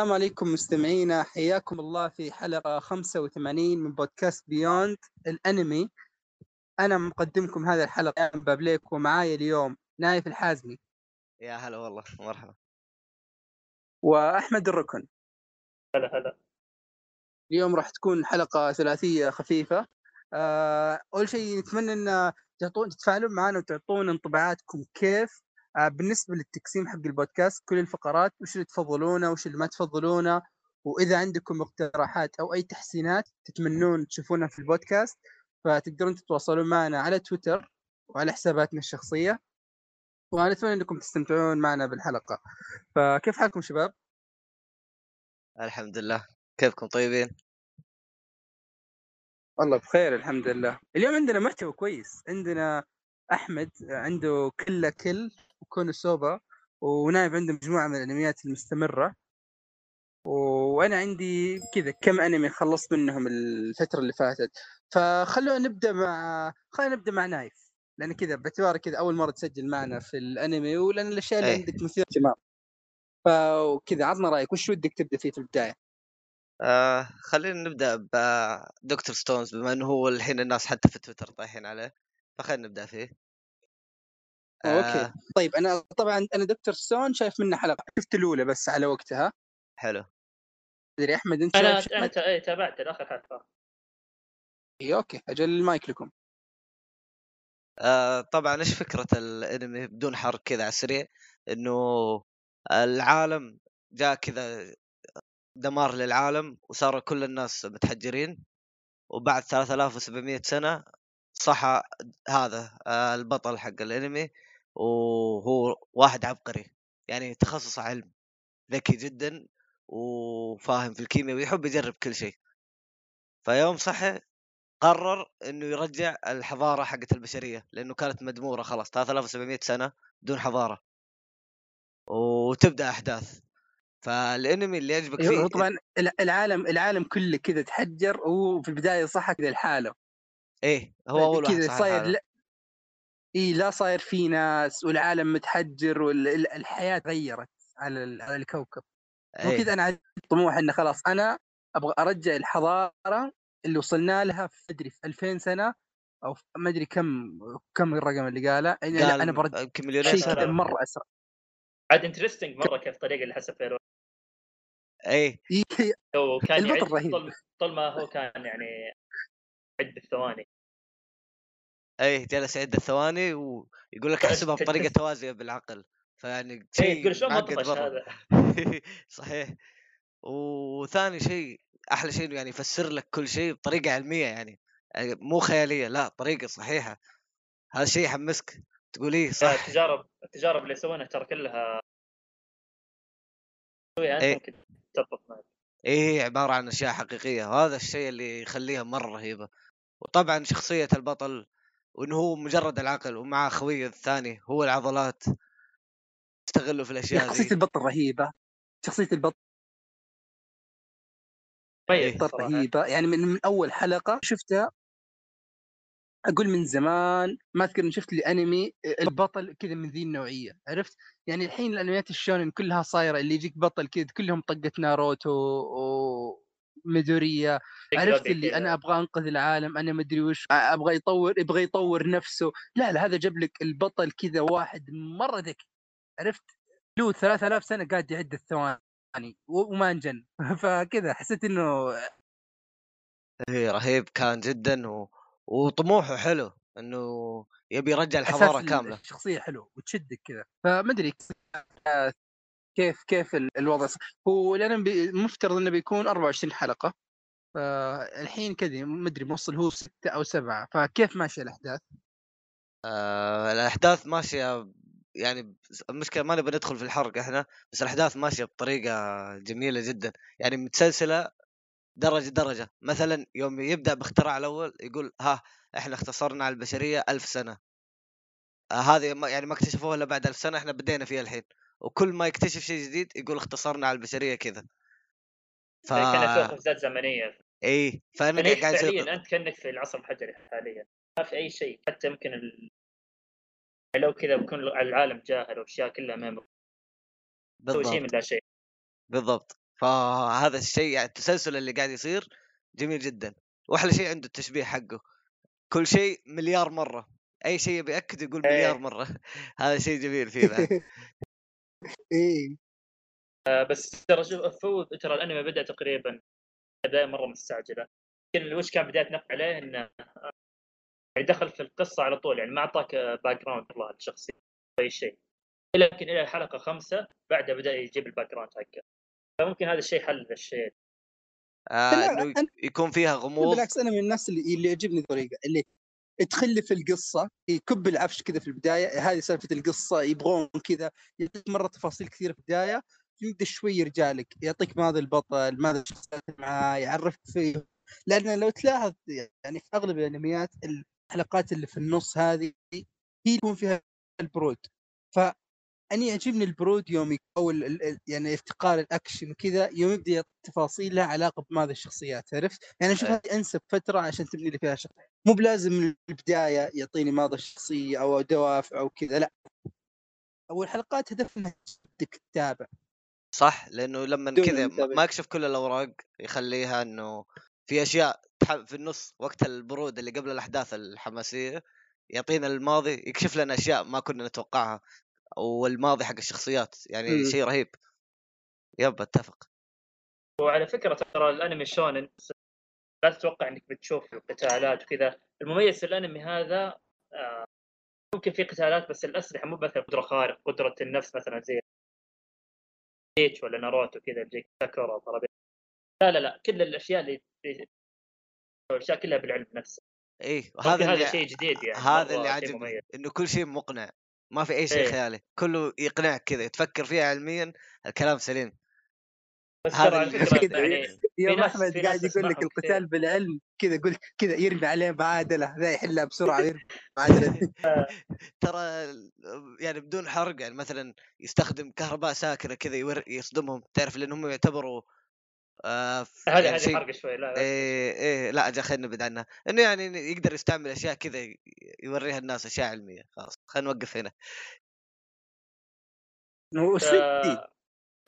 السلام عليكم مستمعينا. حياكم الله في حلقة 85 من بودكاست بيوند الأنمي. أنا مقدمكم هذه الحلقة بابليك ومعاي اليوم نايف الحازمي. يا هلا والله مرحبا. وأحمد الركن. هلا هلا. اليوم راح تكون حلقة ثلاثية خفيفة. آه، أول شيء نتمنى أن تعطون تتفاعلون معنا وتعطونا انطباعاتكم كيف بالنسبة للتقسيم حق البودكاست كل الفقرات وش اللي تفضلونه وش اللي ما تفضلونه وإذا عندكم اقتراحات أو أي تحسينات تتمنون تشوفونها في البودكاست فتقدرون تتواصلون معنا على تويتر وعلى حساباتنا الشخصية ونتمنى إنكم تستمتعون معنا بالحلقة فكيف حالكم شباب؟ الحمد لله كيفكم طيبين؟ والله بخير الحمد لله اليوم عندنا محتوى كويس عندنا أحمد عنده كله كل وكونوسوبا ونايف عنده مجموعة من الأنميات المستمرة. وأنا عندي كذا كم أنمي خلصت منهم الفترة اللي فاتت. فخلونا نبدأ مع خلينا نبدأ مع نايف. لأن كذا باعتبار كذا أول مرة تسجل معنا في الأنمي ولأن الأشياء اللي أي. عندك مثيرة اهتمام فكذا عطنا رأيك وش ودك تبدأ فيه في البداية؟ آه خلينا نبدأ ب Dr. Stone بما إنه هو الحين الناس حتى في تويتر طايحين عليه. فخلينا نبدأ فيه. أوكي. آه. طيب أنا طبعا أنا Dr. Stone شايف منه حلقة شفت الأولى بس على وقتها. حلو. أدري أحمد أنت أنا تا- إيه، تابعت اخر حلقة. إيه، okay أجل المايك لكم. آه طبعا إيش فكرة الأنمي بدون حرق كذا على السريع؟ إنه العالم جاء كذا دمار للعالم وصار كل الناس متحجرين وبعد 3700 سنة صحى هذا آه البطل حق الأنمي. وهو واحد عبقري يعني تخصص علم ذكي جدا وفاهم في الكيمياء ويحب يجرب كل شيء. فيوم صحي قرر إنه يرجع الحضارة حقت البشرية لأنه كانت مدمورة خلاص 3700 سنة بدون حضارة. وتبدأ أحداث. فالأنمي اللي يعجبك هو فيه طبعا الع- العالم العالم كله كذا تحجر وفي البداية صح كذا لحاله. إيه هو أول واحد كذا صاير إي لا صاير في ناس والعالم متحجر والحياة تغيرت على ال- على الكوكب إيه. وكذا أنا عندي طموح إنه خلاص أنا أبغى أرجع الحضارة اللي وصلنا لها في أدري في 2000 سنة أو ما أدري كم كم الرقم اللي قاله يعني قال أنا برجع شيء كذا مرة أسرع عاد انترستنج مرة كيف الطريقة اللي حسب فيها. إيه هو كان البطل يعد رهيب. طول, طول ما هو كان يعني يعد بالثواني إيه جلس يعد الثواني ويقول لك أحسبها بطريقة توازية بالعقل فيعني إيه شيء تقول شلون مرة. هذا؟ صحيح. وثاني شيء أحلى شيء إنه يعني يفسر لك كل شيء بطريقة علمية يعني يعني مو خيالية لا طريقة صحيحة. هذا الشيء يحمسك. تقول إيه صح. التجارب التجارب اللي يسوونها ترى كلها انت إيه. ممكن تتفق معك. إيه عبارة عن أشياء حقيقية. وهذا الشيء اللي يخليها مرة رهيبة. وطبعا شخصية البطل وإنه هو مجرد العقل ومع خويه الثاني هو العضلات يستغلوا في يا الأشياء شخصية ذي. البطل رهيبة. شخصية البطل إيه. مميز صراحة رهيبة. يعني من, من أول حلقة شفتها أقول من زمان ما أذكر إني شفت لي انمي البطل كذا من ذي النوعية عرفت؟ يعني الحين الأنميات الشونن كلها صايرة اللي يجيك بطل كذا كلهم طقة ناروتو وميدوريا عرفت اللي. أنا أبغى أنقذ العالم أنا ما أدري وش أبغى يطور يبغى يطور نفسه. لا لا هذا جاب لك البطل كذا واحد مرة ذكي عرفت؟ له 3000 سنة قاعد يعد الثواني وما أنجن. فكذا حسيت إنه إيه رهيب كان جدا و... وطموحه حلو إنه يبي يرجع الحضارة كاملة. الشخصية حلو وتشدك كذا. فما أدري كيف كيف ال- الوضع؟ هو لأن مفترض إنه بيكون 24 حلقة فالحين كذا ما ادري موصل هو ستة أو سبعة فكيف ماشيه الأحداث؟ آه الأحداث ماشية يعني المشكلة ما نبي ندخل في الحرق إحنا بس الأحداث ماشية بطريقة جميلة جدا يعني متسلسلة درجة درجة. مثلا يوم يبدأ باختراع الأول يقول ها إحنا اختصرنا على البشرية ألف سنة. آه هذه يعني ما اكتشفوها إلا بعد ألف سنة إحنا بدينا فيها الحين. وكل ما يكتشف شيء جديد يقول اختصرنا على البشرية كذا. ف زي كان فيها قفزات زمنيه إي فأنا يعني قاعد فعليا أنت كأنك في العصر الحجري حاليا. ما في أي شيء حتى يمكن ال... لو كذا بيكون العالم جاهل وأشياء كلها ما تسوي شيء بالضبط. من لا شيء. بالضبط. فهذا الشيء يعني التسلسل اللي قاعد يصير جميل جدا. وأحلى شيء عنده التشبيه حقه. كل شيء مليار مرة. أي شيء يبي يأكد يقول مليار إيه. مرة. هذا شيء جميل فيه بعد. إيه. آه، بس ترى شوف هو ترى الأنمي بدأ تقريبا بدايه مرة مستعجلة. لكن وش كان بداية نقل عليه؟ إنه آه، يعني دخل في القصة على طول يعني ما أعطاك background والله الشخصية أي شيء. لكن إلى الحلقة خمسة بعدها بدأ يجيب ال background حقه. فممكن هذا الشيء حل الشيء. آه إنه يكون فيها غموض. بالعكس أنا من الناس اللي اللي يعجبني الطريقة اللي تخلي في القصة يكب العفش كذا في البداية هذه سالفة القصة يبغون كذا يعطيك مرة تفاصيل كثيرة في البداية يبدا شوي يرجع لك يعطيك ماذا البطل ماذا الشخصيات معاه يعرفك فيه. لأن لو تلاحظ يعني في أغلب الأنميات الحلقات اللي في النص هذه هي يكون فيها البرود. فأني يعجبني البرود يوم ال- ال- ال- يعني افتقار الأكشن وكذا يوم يبدأ يعطي تفاصيل لها علاقة بماذا الشخصيات عرفت؟ يعني أشوف إيه. هذه أنسب فترة عشان تبني لي فيها شخصيه مو بلازم من البداية يعطيني ماذا الشخصية أو دوافع أو كذا لا أول حلقات هدفها انها تشدك تتابع صح لأنه لما كذا. ما يكشف كل الأوراق يخليها إنه في أشياء في النص وقت البرود اللي قبل الأحداث الحماسية يعطينا الماضي يكشف لنا أشياء ما كنا نتوقعها والماضي حق الشخصيات يعني مم. شيء رهيب. يب أتفق. وعلى فكرة ترى الأنمي شونن لا تتوقع إنك بتشوف القتالات وكذا. المميز في الأنمي هذا آه، ممكن في قتالات بس الأسلحة مو مثلا قدرة خارق قدرة النفس مثلا زي بيتش ولا ناروتو كذا زي ساكورا لا لا لا كل الأشياء اللي الأشياء كلها بالعلم نفسه. إيه هذا هذا شيء جديد يعني هذا اللي مميز. إنه كل شيء مقنع. ما في أي شيء إيه. خيالي كله يقنعك كذا تفكر فيها علميا الكلام سليم بس هذا يعني يوم احمد في قاعد يقول لك القتال. بالعلم كذا يقول كذا يرمي عليه معادلة ذا يحلها بسرعة ويرمي معادلة ترى يعني بدون حرق يعني مثلا يستخدم كهرباء ساكنة كذا يور- يصدمهم تعرف لانهم يعتبروا آه ف- هذا يعني هذه حرق شوي لا لا إيه إيه لا أجل خلينا نبعد عنها. إنه يعني يقدر يستعمل أشياء كذا يوريها الناس أشياء علمية خلاص خلينا نوقف هنا. وش آه،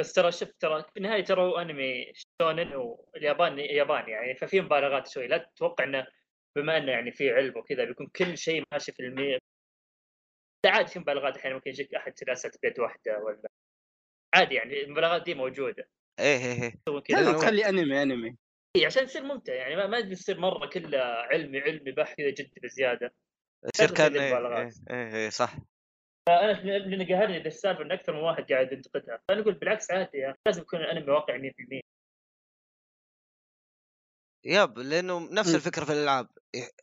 بس ترى شوف ترى في النهاية ترى هو أنمي شونن واليابان ياباني يعني ففي مبالغات شوي. لا تتوقع إنه بما إنه يعني في علم وكذا بيكون كل شيء ماشي في المية. عادي في مبالغات أحيانا ممكن يجيك أحد سلاسل بيد واحدة ولا عادي يعني المبالغات دي موجودة. إيه إيه إيه. لازم تخلي أنمي أنمي. إيه، عشان يصير ممتع يعني ما ما يصير مرة كله علمي علمي بحث كذا جد بزيادة. يصير كان إيه مبالغات. إيه, إيه, إيه صح. فأنا اللي قهرني ذا السالفة إن أكثر من واحد قاعد ينتقدها. فأنا أقول بالعكس عادي يعني لازم يكون الانمي واقعي 100% yep لأنه نفس. الفكرة في الألعاب.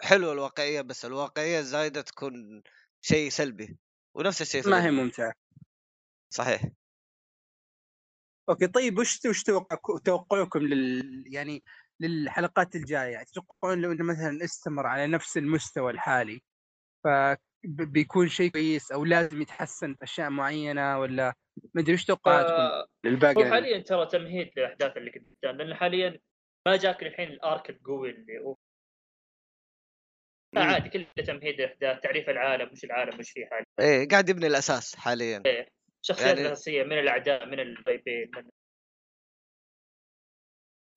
حلوة الواقعية بس الواقعية الزايده تكون شيء سلبي ونفس الشيء ما هي. ممتعة. صحيح. okay طيب وش وش توقعك- توقعكم لل يعني للحلقات الجاية؟ يعني تتوقعون لو إنه مثلا استمر على نفس المستوى الحالي فبيكون شيء كويس أو لازم يتحسن في أشياء معينة ولا ما أدري وش توقعاتكم؟ آه، للباقي هو يعني؟ حاليا ترى تمهيد للأحداث اللي قدام لأن حاليا ما جاك الحين الأرك القوي اللي هو. عادي كله تمهيد للأحداث تعريف العالم وش العالم وش فيه حاليا. إيه قاعد يبني الأساس حاليا. الشخصيات يعني- الاساسيه من الأعداء من الغيبين من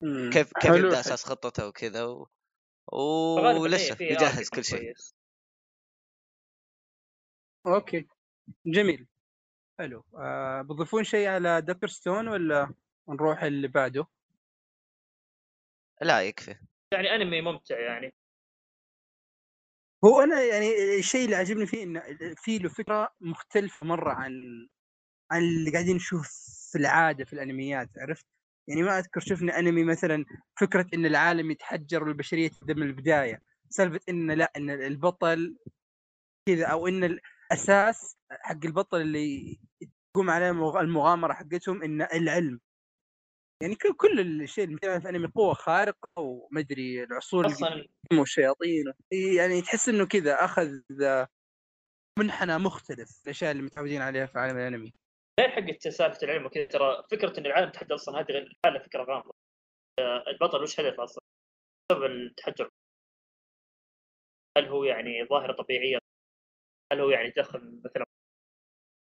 مم. كيف كيف يبدأ. أساس خطته وكذا و... ولسه arc كل شيء. أوكي جميل حلو آه بتضيفون شيء على دكتور ستون ولا نروح اللي بعده؟ لا يكفي يعني أنمي ممتع يعني هو أنا يعني الشيء اللي عجبني فيه انه في له فكرة مختلفة مرة عن عن اللي قاعدين نشوف في العادة في الأنميات عرفت؟ يعني ما أذكر شفنا أنمي مثلا فكرة إن العالم يتحجر والبشرية تبدا من البداية، سالفة إن لا إن البطل كذا أو إن الأساس حق البطل اللي تقوم عليه المغ- المغامرة حقتهم إن العلم. يعني كل كل الشيء اللي في أنمي قوة خارقة ومدري العصور والشياطين. يعني تحس إنه كذا أخذ منحنى مختلف الأشياء اللي متعودين عليها في عالم الأنمي. غير حق سالفة العلم وكذا ترى فكرة إن العالم تحت أصلا هذه غير- فكرة غامضة. آه، البطل وش هدفه أصلا؟ سبب التحجر. هل هو يعني ظاهرة طبيعية؟ هل هو يعني دخل مثلا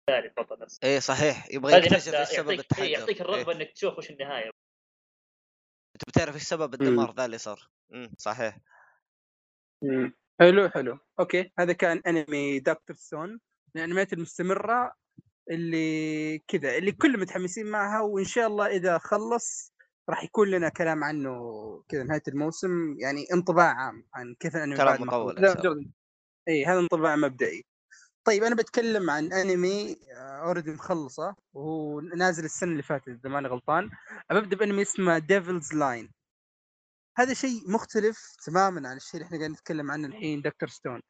ثاني البطل نفسه؟ إيه صحيح. يبغى يكتشف إيش سبب يعطيك التحجر. إيه، يعطيك الرغبة إيه. إنك تشوف وش النهاية. أنت بتعرف إيش سبب الدمار ذا اللي صار. امم صحيح. مم. حلو حلو. okay هذا كان انمي Dr. Stone الانميات المستمره اللي كذا اللي كل متحمسين معها وإن شاء الله إذا خلص راح يكون لنا كلام عنه كذا نهاية الموسم يعني انطباع عام عن كيف الأنمي كلام مطول اي هذا انطباع مبدئي. طيب أنا بتكلم عن أنمي already مخلصة وهو نازل السنة اللي فاتت إذا ماني غلطان. ببدا بأنمي اسمه Devils' Line هذا شيء مختلف تماما عن الشيء اللي إحنا قاعدين نتكلم عنه الحين Dr. Stone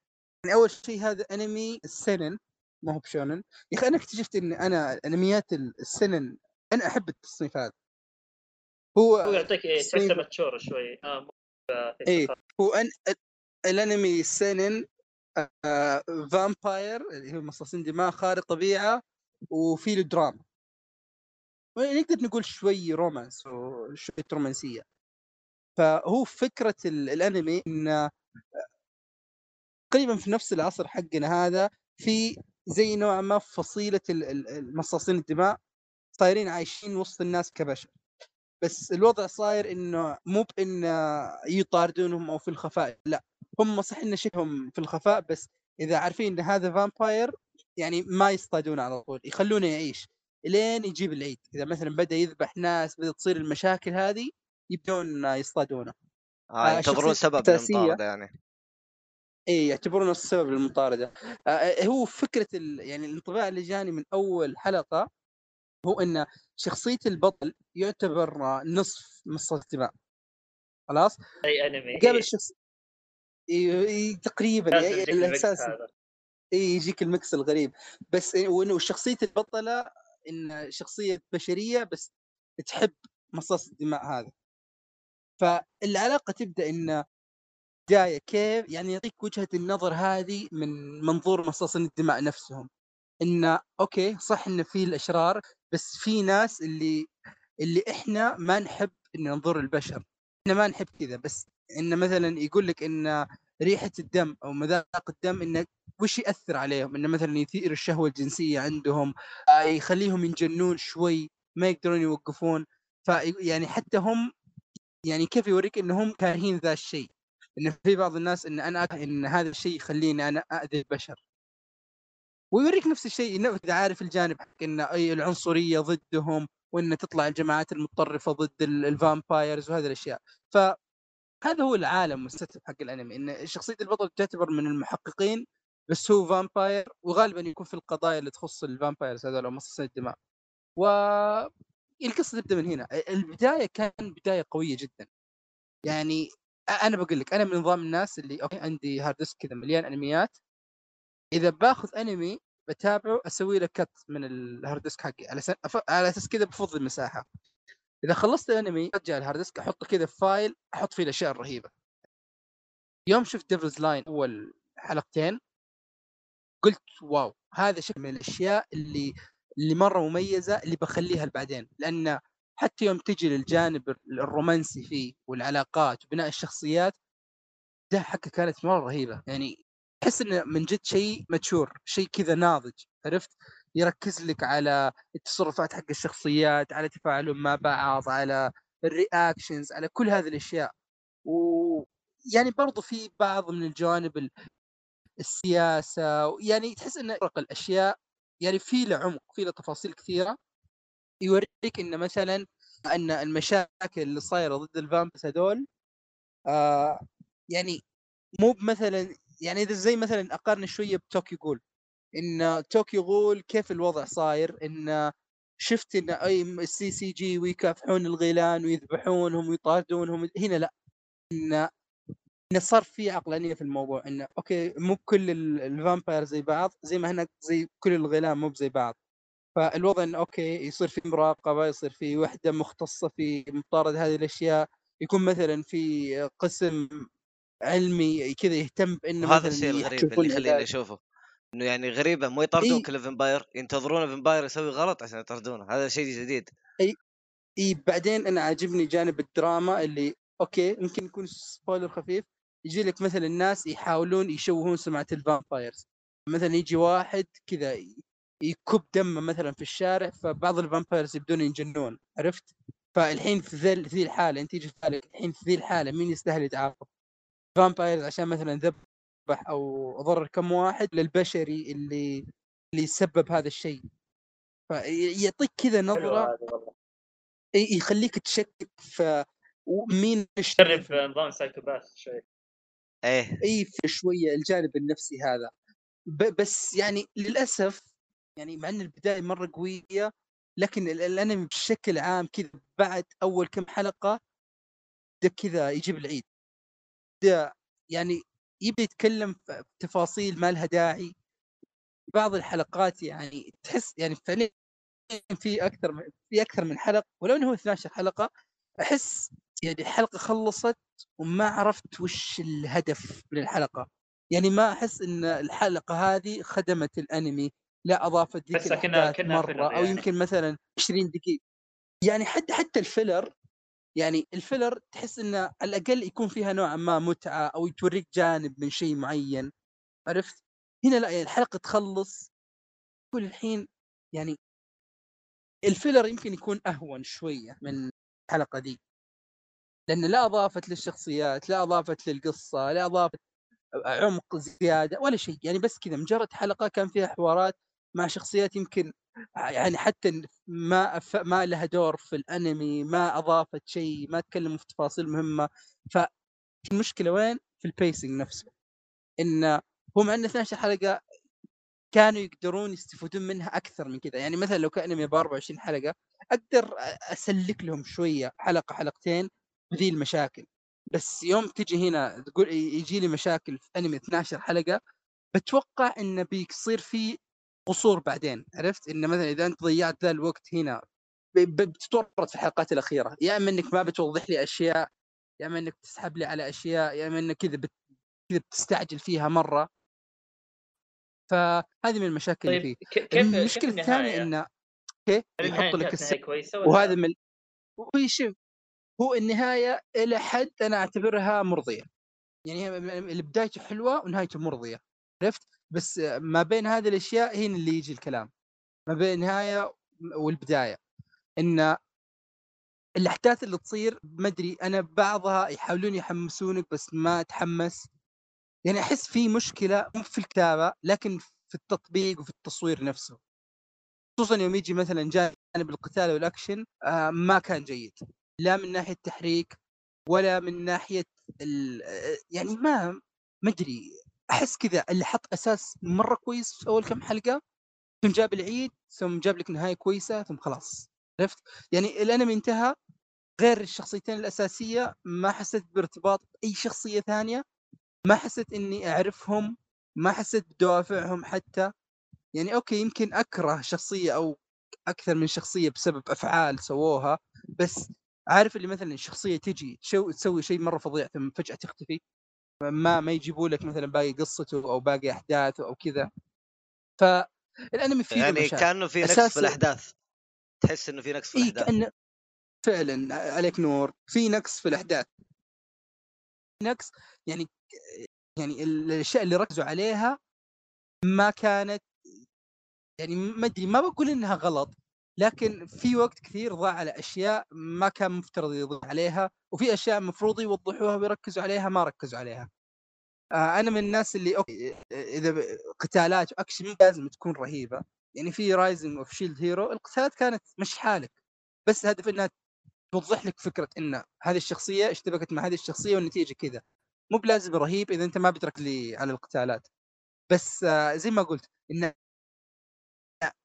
يعني أول شيء هذا أنمي السينن ما هو بشونن. يا أخي أنا اكتشفت ان أنا أنميات السينن أنا أحب التصنيف هذا هو هو يعطيك إيه، تحسه mature شوي. آه إيه. هو أن الأنمي السينن آه vampire اللي هو مصاصين دماء خارق طبيعة وفي له دراما نقدر نقول شوي romance وشوية رومانسية. فهو فكرة ال- الأنمي إنه تقريبا في نفس العصر حقنا هذا في زي نوعا ما فصيلة ال- ال- المصاصين الدماء صايرين عايشين وسط الناس كبشر. بس الوضع صاير إنه مو بإن يطاردونهم أو في الخفاء لا. هم صح إن شكلهم في الخفاء بس إذا عارفين إن هذا فامباير يعني ما يصطادونه على طول يخلونه يعيش. لين يجيب العيد. إذا مثلا بدأ يذبح ناس بدا تصير المشاكل هذه يبدون يصطادونه. آه آه، ينتظرون سبب للمطاردة يعني. إي يعتبرونه السبب للمطاردة. آه، هو فكرة ال... يعني الانطباع اللي جاني من أول حلقة هو إن شخصية البطل يعتبر آه، نصف مصاص الدماء خلاص؟ أي أنمي. إيه. شخص إي- تقريبا الاساس إي يجيك ال mix الغريب. بس وإنه شخصية البطلة إن شخصية بشرية بس تحب مصاص الدماء هذا. فالعلاقة تبدأ إن بدايه كيف؟ يعني يعطيك وجهة النظر هذه من منظور مصاصين الدماء نفسهم. إن أوكي صح إن في الأشرار بس في ناس اللي اللي إحنا ما نحب إن ننظر البشر إحنا ما نحب كذا بس إن مثلا يقول لك إن ريحة الدم أو مذاق الدم انه وش يأثر عليهم؟ انه مثلا يثير الشهوة الجنسية عندهم آه، يخليهم ينجنون شوي ما يقدرون يوقفون. ف يعني حتى هم يعني كيف يوريك إنهم كارهين ذا الشيء؟ إن في بعض الناس إن أنا إن هذا الشيء يخليني أنا اذي البشر. ويوريك نفس الشيء إنه عارف الجانب حق إن أي العنصرية ضدهم وإن تطلع الجماعات المتطرفة ضد ال- ال vampires وهذه الأشياء. فهذا هو العالم وال setup حق الأنمي إن شخصية البطل تعتبر من المحققين بس هو vampire وغالبا يكون في القضايا اللي تخص ال vampires هذول أو مصاصين الدماء. و القصة تبدأ من هنا. البداية كان بداية قوية جدا. يعني أنا بقول لك أنا من نظام الناس اللي okay عندي hard disk كذا مليان أنميات. إذا باخذ أنمي بتابعه أسوي له cut من ال hard disk حقي على س... أف- على أساس كذا بفضي المساحة. إذا خلصت الأنمي أرجع ال hard disk أحطه كذا في file أحط فيه الأشياء الرهيبة. يوم شفت Devils' Line أول حلقتين قلت wow هذا شكل من الأشياء اللي اللي مرة مميزة اللي بخليها لبعدين. لأن حتى يوم تجي للجانب الرومانسي فيه والعلاقات وبناء الشخصيات ده حقه كانت مرة رهيبة. يعني تحس إنه من جد شيء mature شيء كذا ناضج عرفت؟ يركز لك على التصرفات حق الشخصيات على تفاعلهم مع بعض على ال reactions على كل هذه الأشياء. و يعني برضو في بعض من الجوانب ال- السياسة يعني تحس إنه يفرق الأشياء يعني في له عمق في له تفاصيل كثيرة. يوريك إن مثلا إن المشاكل اللي صايرة ضد ال vamps هذول آه يعني مو مثلا يعني إذا زي مثلا أقارن شوية ب Tokyo Ghoul إن Tokyo Ghoul كيف الوضع صاير؟ إن شفت إن أي ال CCG ويكافحون الغيلان ويذبحونهم ويطاردونهم هنا لا. إن إن صار في عقلانية في الموضوع انه okay مو ال- ال vampire زي بعض زي ما هناك زي كل الغيلان مو زي بعض. فالوضع إنه okay يصير في مراقبة يصير في وحدة مختصة في مطارده هذه الأشياء. يكون مثلا في قسم علمي كذا يهتم بإنه مثلا الشيء الغريب اللي يخليني. أشوفه إنه يعني غريبة مو يطردون إي. كل vampire ينتظرون vampire يسوي غلط عشان يطردونه. هذا شيء جديد. إي بعدين أنا عاجبني جانب الدراما اللي okay يمكن يكون spoiler خفيف. يجي لك مثلا الناس يحاولون يشوهون سمعة ال vampires مثلا يجي واحد كذا يكب دمه مثلا في الشارع فبعض ال vampires يبدون ينجنون عرفت؟ فالحين في ذي ذي الحالة انت تيجي في بالك الحين في ذي الحالة مين يستاهل يتعاقب؟ vampires عشان مثلا ذبح أو ضرر كم واحد للبشري اللي اللي سبب هذا الشيء. فيعطيك كذا نظرة يخليك تشكك في مين جرب الشريف نظام psychopath شوي. إيه. إي في شوية الجانب النفسي هذا. ب- بس يعني للأسف يعني مع إن البداية مرة قوية لكن ال- الأنمي بشكل عام كذا بعد أول كم حلقة ده كذا يجيب العيد. ده يعني يبدا يتكلم في تفاصيل ما لها داعي. بعض الحلقات يعني تحس يعني فعليا في أكثر في أكثر من حلقة ولو إنه هو 12 حلقة أحس يعني الحلقة خلصت وما عرفت وش الهدف من الحلقة. يعني ما أحس إن الحلقة هذه خدمت الأنمي لا اضافت ذيك كنا كنا مرة filler أو يعني. يمكن مثلا 20 دقيقة. يعني حتى حتى ال filler يعني ال filler تحس انه على الأقل يكون فيها نوعا ما متعة أو توريك جانب من شيء معين. عرفت؟ هنا لا يعني الحلقة تخلص تقول الحين يعني ال filler يمكن يكون أهون شوية من الحلقة دي. لأن لا أضافت للشخصيات لا أضافت للقصة لا أضافت عمق زيادة ولا شيء. يعني بس كذا مجرد حلقة كان فيها حوارات مع شخصيات يمكن يعني حتى ما ف- ما لها دور في الأنمي ما أضافت شيء ما تكلموا في تفاصيل مهمة. فالمشكلة وين؟ في البيسنج نفسه. إن هو مع انه 12 حلقة كانوا يقدرون يستفيدون منها أكثر من كذا يعني مثلا لو كان انمي ب 24 حلقة أقدر أسلك لهم شوية حلقة حلقتين ذي المشاكل. بس يوم تجي هنا تقول يجي لي مشاكل في أنمي 12 حلقة بتوقع انه بيصير في قصور بعدين عرفت؟ إن مثلا إذا أنت ضيعت ذا الوقت هنا بتتورط في الحلقات الأخيرة. يا إما إنك ما بتوضح لي أشياء يا إما إنك تسحب لي على أشياء يا إما إنك كذا بت- كذا بتستعجل فيها مرة. فهذه من المشاكل اللي طيب فيه. كيف كيف المشكلة الثانية؟ إنه كيف النهاية يحط لك ولا وهذا من شوف هو النهاية إلى حد أنا أعتبرها مرضية. يعني بدايته حلوة ونهايته مرضية. عرفت؟ بس ما بين هذه الأشياء هنا اللي يجي الكلام. ما بين النهاية والبداية. إن الأحداث اللي تصير ما أدري أنا بعضها يحاولون يحمسونك بس ما أتحمس. يعني أحس في مشكلة مو في الكتابة لكن في التطبيق وفي التصوير نفسه. خصوصا يوم يجي مثلا جانب القتال والأكشن آه ما كان جيد. لا من ناحية تحريك ولا من ناحية آه، يعني ما ما أدري. أحس كذا اللي حط أساس مرة كويس في أول كم حلقة ثم جاب العيد ثم جاب لك نهاية كويسة ثم خلاص. عرفت؟ يعني الانمي انتهى غير الشخصيتين الأساسية ما حسيت بارتباط بأي شخصية ثانية ما حسيت إني أعرفهم ما حسيت بدوافعهم حتى. يعني أوكي يمكن أكره شخصية أو أكثر من شخصية بسبب أفعال سووها بس عارف اللي مثلا الشخصيه تجي تسوي شيء مرة فظيع ثم فجأة تختفي؟ ما ما يجيبوا لك مثلا باقي قصته أو باقي أحداثه أو كذا. فالانمي فيه يعني كأنه في نقص في الأحداث. تحس إنه في نقص في الأحداث. كأن فعلا عليك نور. في نقص في الأحداث. نقص يعني يعني الأشياء اللي ركزوا عليها ما كانت يعني ما أدري ما بقول إنها غلط. لكن في وقت كثير ضاع على أشياء ما كان مفترض يضيع عليها وفي أشياء المفروض يوضحوها ويركزوا عليها ما ركزوا عليها. آه أنا من الناس اللي okay إذا قتالات وأكشن مو لازم تكون رهيبة. يعني في Rising of Shield Hero القتالات كانت مشي حالك. بس هدف إنها توضح لك فكرة إن هذه الشخصية اشتبكت مع هذه الشخصية والنتيجة كذا. مو بلازم رهيب إذا أنت ما بترك لي على القتالات. بس آه زي ما قلت إن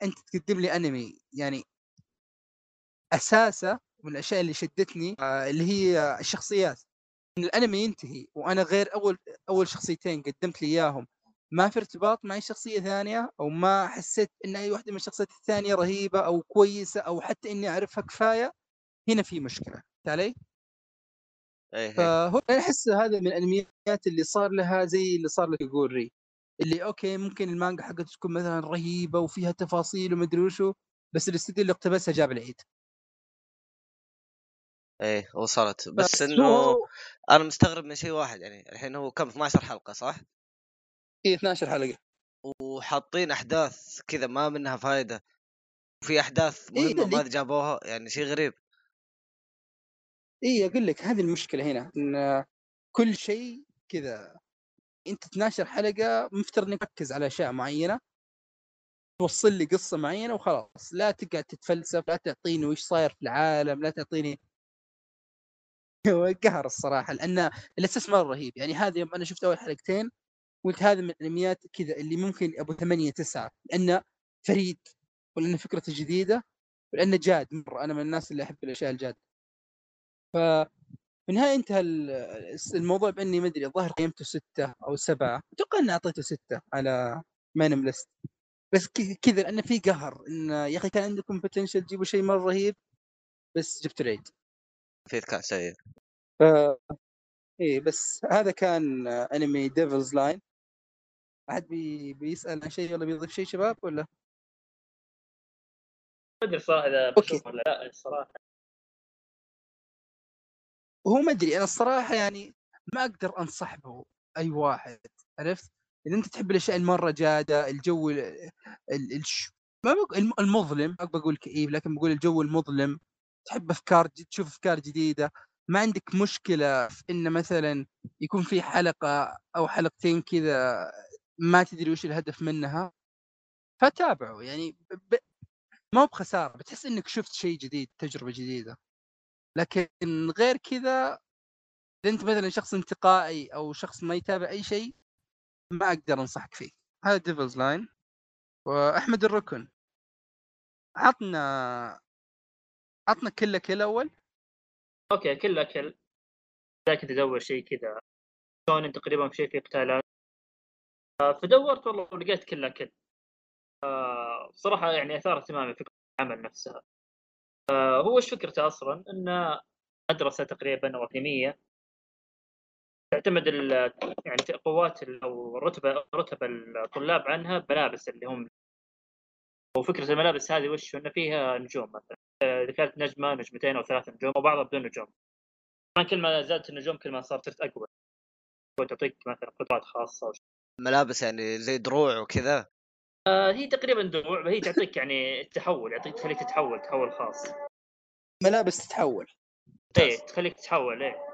أنت تقدم لي أنمي يعني أساسه من الأشياء اللي شدتني آه اللي هي الشخصيات. إن الأنمي ينتهي وأنا غير أول أول شخصيتين قدمت لي إياهم ما في ارتباط مع اي شخصية ثانية أو ما حسيت إن أي واحدة من الشخصيات الثانية رهيبة أو كويسة أو حتى إني أعرفها كفاية هنا في مشكلة. فهمت علي؟ إيه إيه. فهو أنا أحس هذا من الأنميات اللي صار لها زي اللي صار ل Tokyo Ghoul:re. اللي okay ممكن المانجا حقته تكون مثلا رهيبة وفيها تفاصيل ومدري وشو بس الاستوديو اللي اقتبسها جاب العيد. إيه وصلت. بس إنه أنا مستغرب من شيء واحد يعني الحين هو كم 12 حلقة صح؟ هي 12 حلقة. وحاطين أحداث كذا ما منها فائده وفي أحداث إيه، مهمة اللي- ما جابوها يعني شيء غريب. اي أقول لك هذه المشكلة هنا إن كل شيء كذا أنت تناشر حلقة مفترض إنك تركز على أشياء معينة توصل لي قصة معينة وخلاص. لا تقعد تتفلسف لا تعطيني وش صاير في العالم لا تعطيني قهر الصراحة لأن الاساس مرة رهيب. يعني هذا يوم أنا شفت أول حلقتين قلت هذا من الأنميات كذا اللي ممكن أبو ثمانية تسعة لأنه فريد ولأنه فكرته جديدة ولأنه جاد مرة. أنا من الناس اللي أحب الأشياء الجادة. ف في النهاية أنتهى الموضوع بإني ما أدري الظاهر قيمته ستة أو سبعة. أتوقع اني أعطيته ستة على MyAnimeList بس كذا لأنه في قهر إن يا أخي كان عندكم potential تجيبوا شيء مرة رهيب بس جبت العيد في كان سيء. ف إيه بس هذا كان أنمي Devils' Line أحد بي... بيسأل عن شيء ولا بيضيف شيء شباب ولا؟ ما أدري الصراحه إذا بشوف ولا لا الصراحه هو ما أدري أنا الصراحة يعني ما أقدر انصح به أي واحد عرفت؟ إذا أنت تحب الأشياء المرة جادة الجو ال... ال... الش... ما بقول المظلم ما بقول كئيب لكن بقول الجو المظلم تحب أفكار تشوف أفكار جديدة ما عندك مشكلة في إنه مثلا يكون في حلقة أو حلقتين كذا ما تدري وش الهدف منها فتابعه يعني ب... ما هو بخسارة بتحس إنك شفت شيء جديد تجربة جديدة لكن غير كذا إذا أنت مثلا شخص انتقائي أو شخص ما يتابع أي شيء ما أقدر أنصحك فيه. هذا Devils' Line وأحمد الركن. عطنا عطنا كله كل اول أوكي كله كل لكن تدور شيء كذا. شلون تقريبا في شيء في قتالات آه، فدورت والله ولقيت كله كل آه، صراحة يعني أثار اهتمامي فكره العمل نفسها. آه، هو إيش فكرته أصلا؟ انه مدرسه تقريبا أو اكاديميه تعتمد يعني قوات أو رتبة رتب الطلاب عنها بملابس اللي هم وفكرة الملابس هذه وش؟ انه فيها نجوم مثلا. إذا كانت نجمة نجمتين أو ثلاث نجوم وبعضها بدون نجوم. طبعا كل ما زادت النجوم كل ما صارت صرت أقوى. وتعطيك مثلا قدرات خاصة وش. ملابس يعني زي دروع وكذا. آه هي تقريبا دروع هي تعطيك يعني التحول يعطيك تخليك تتحول تحول خاص. ملابس تتحول. إيه تخليك تتحول إيه.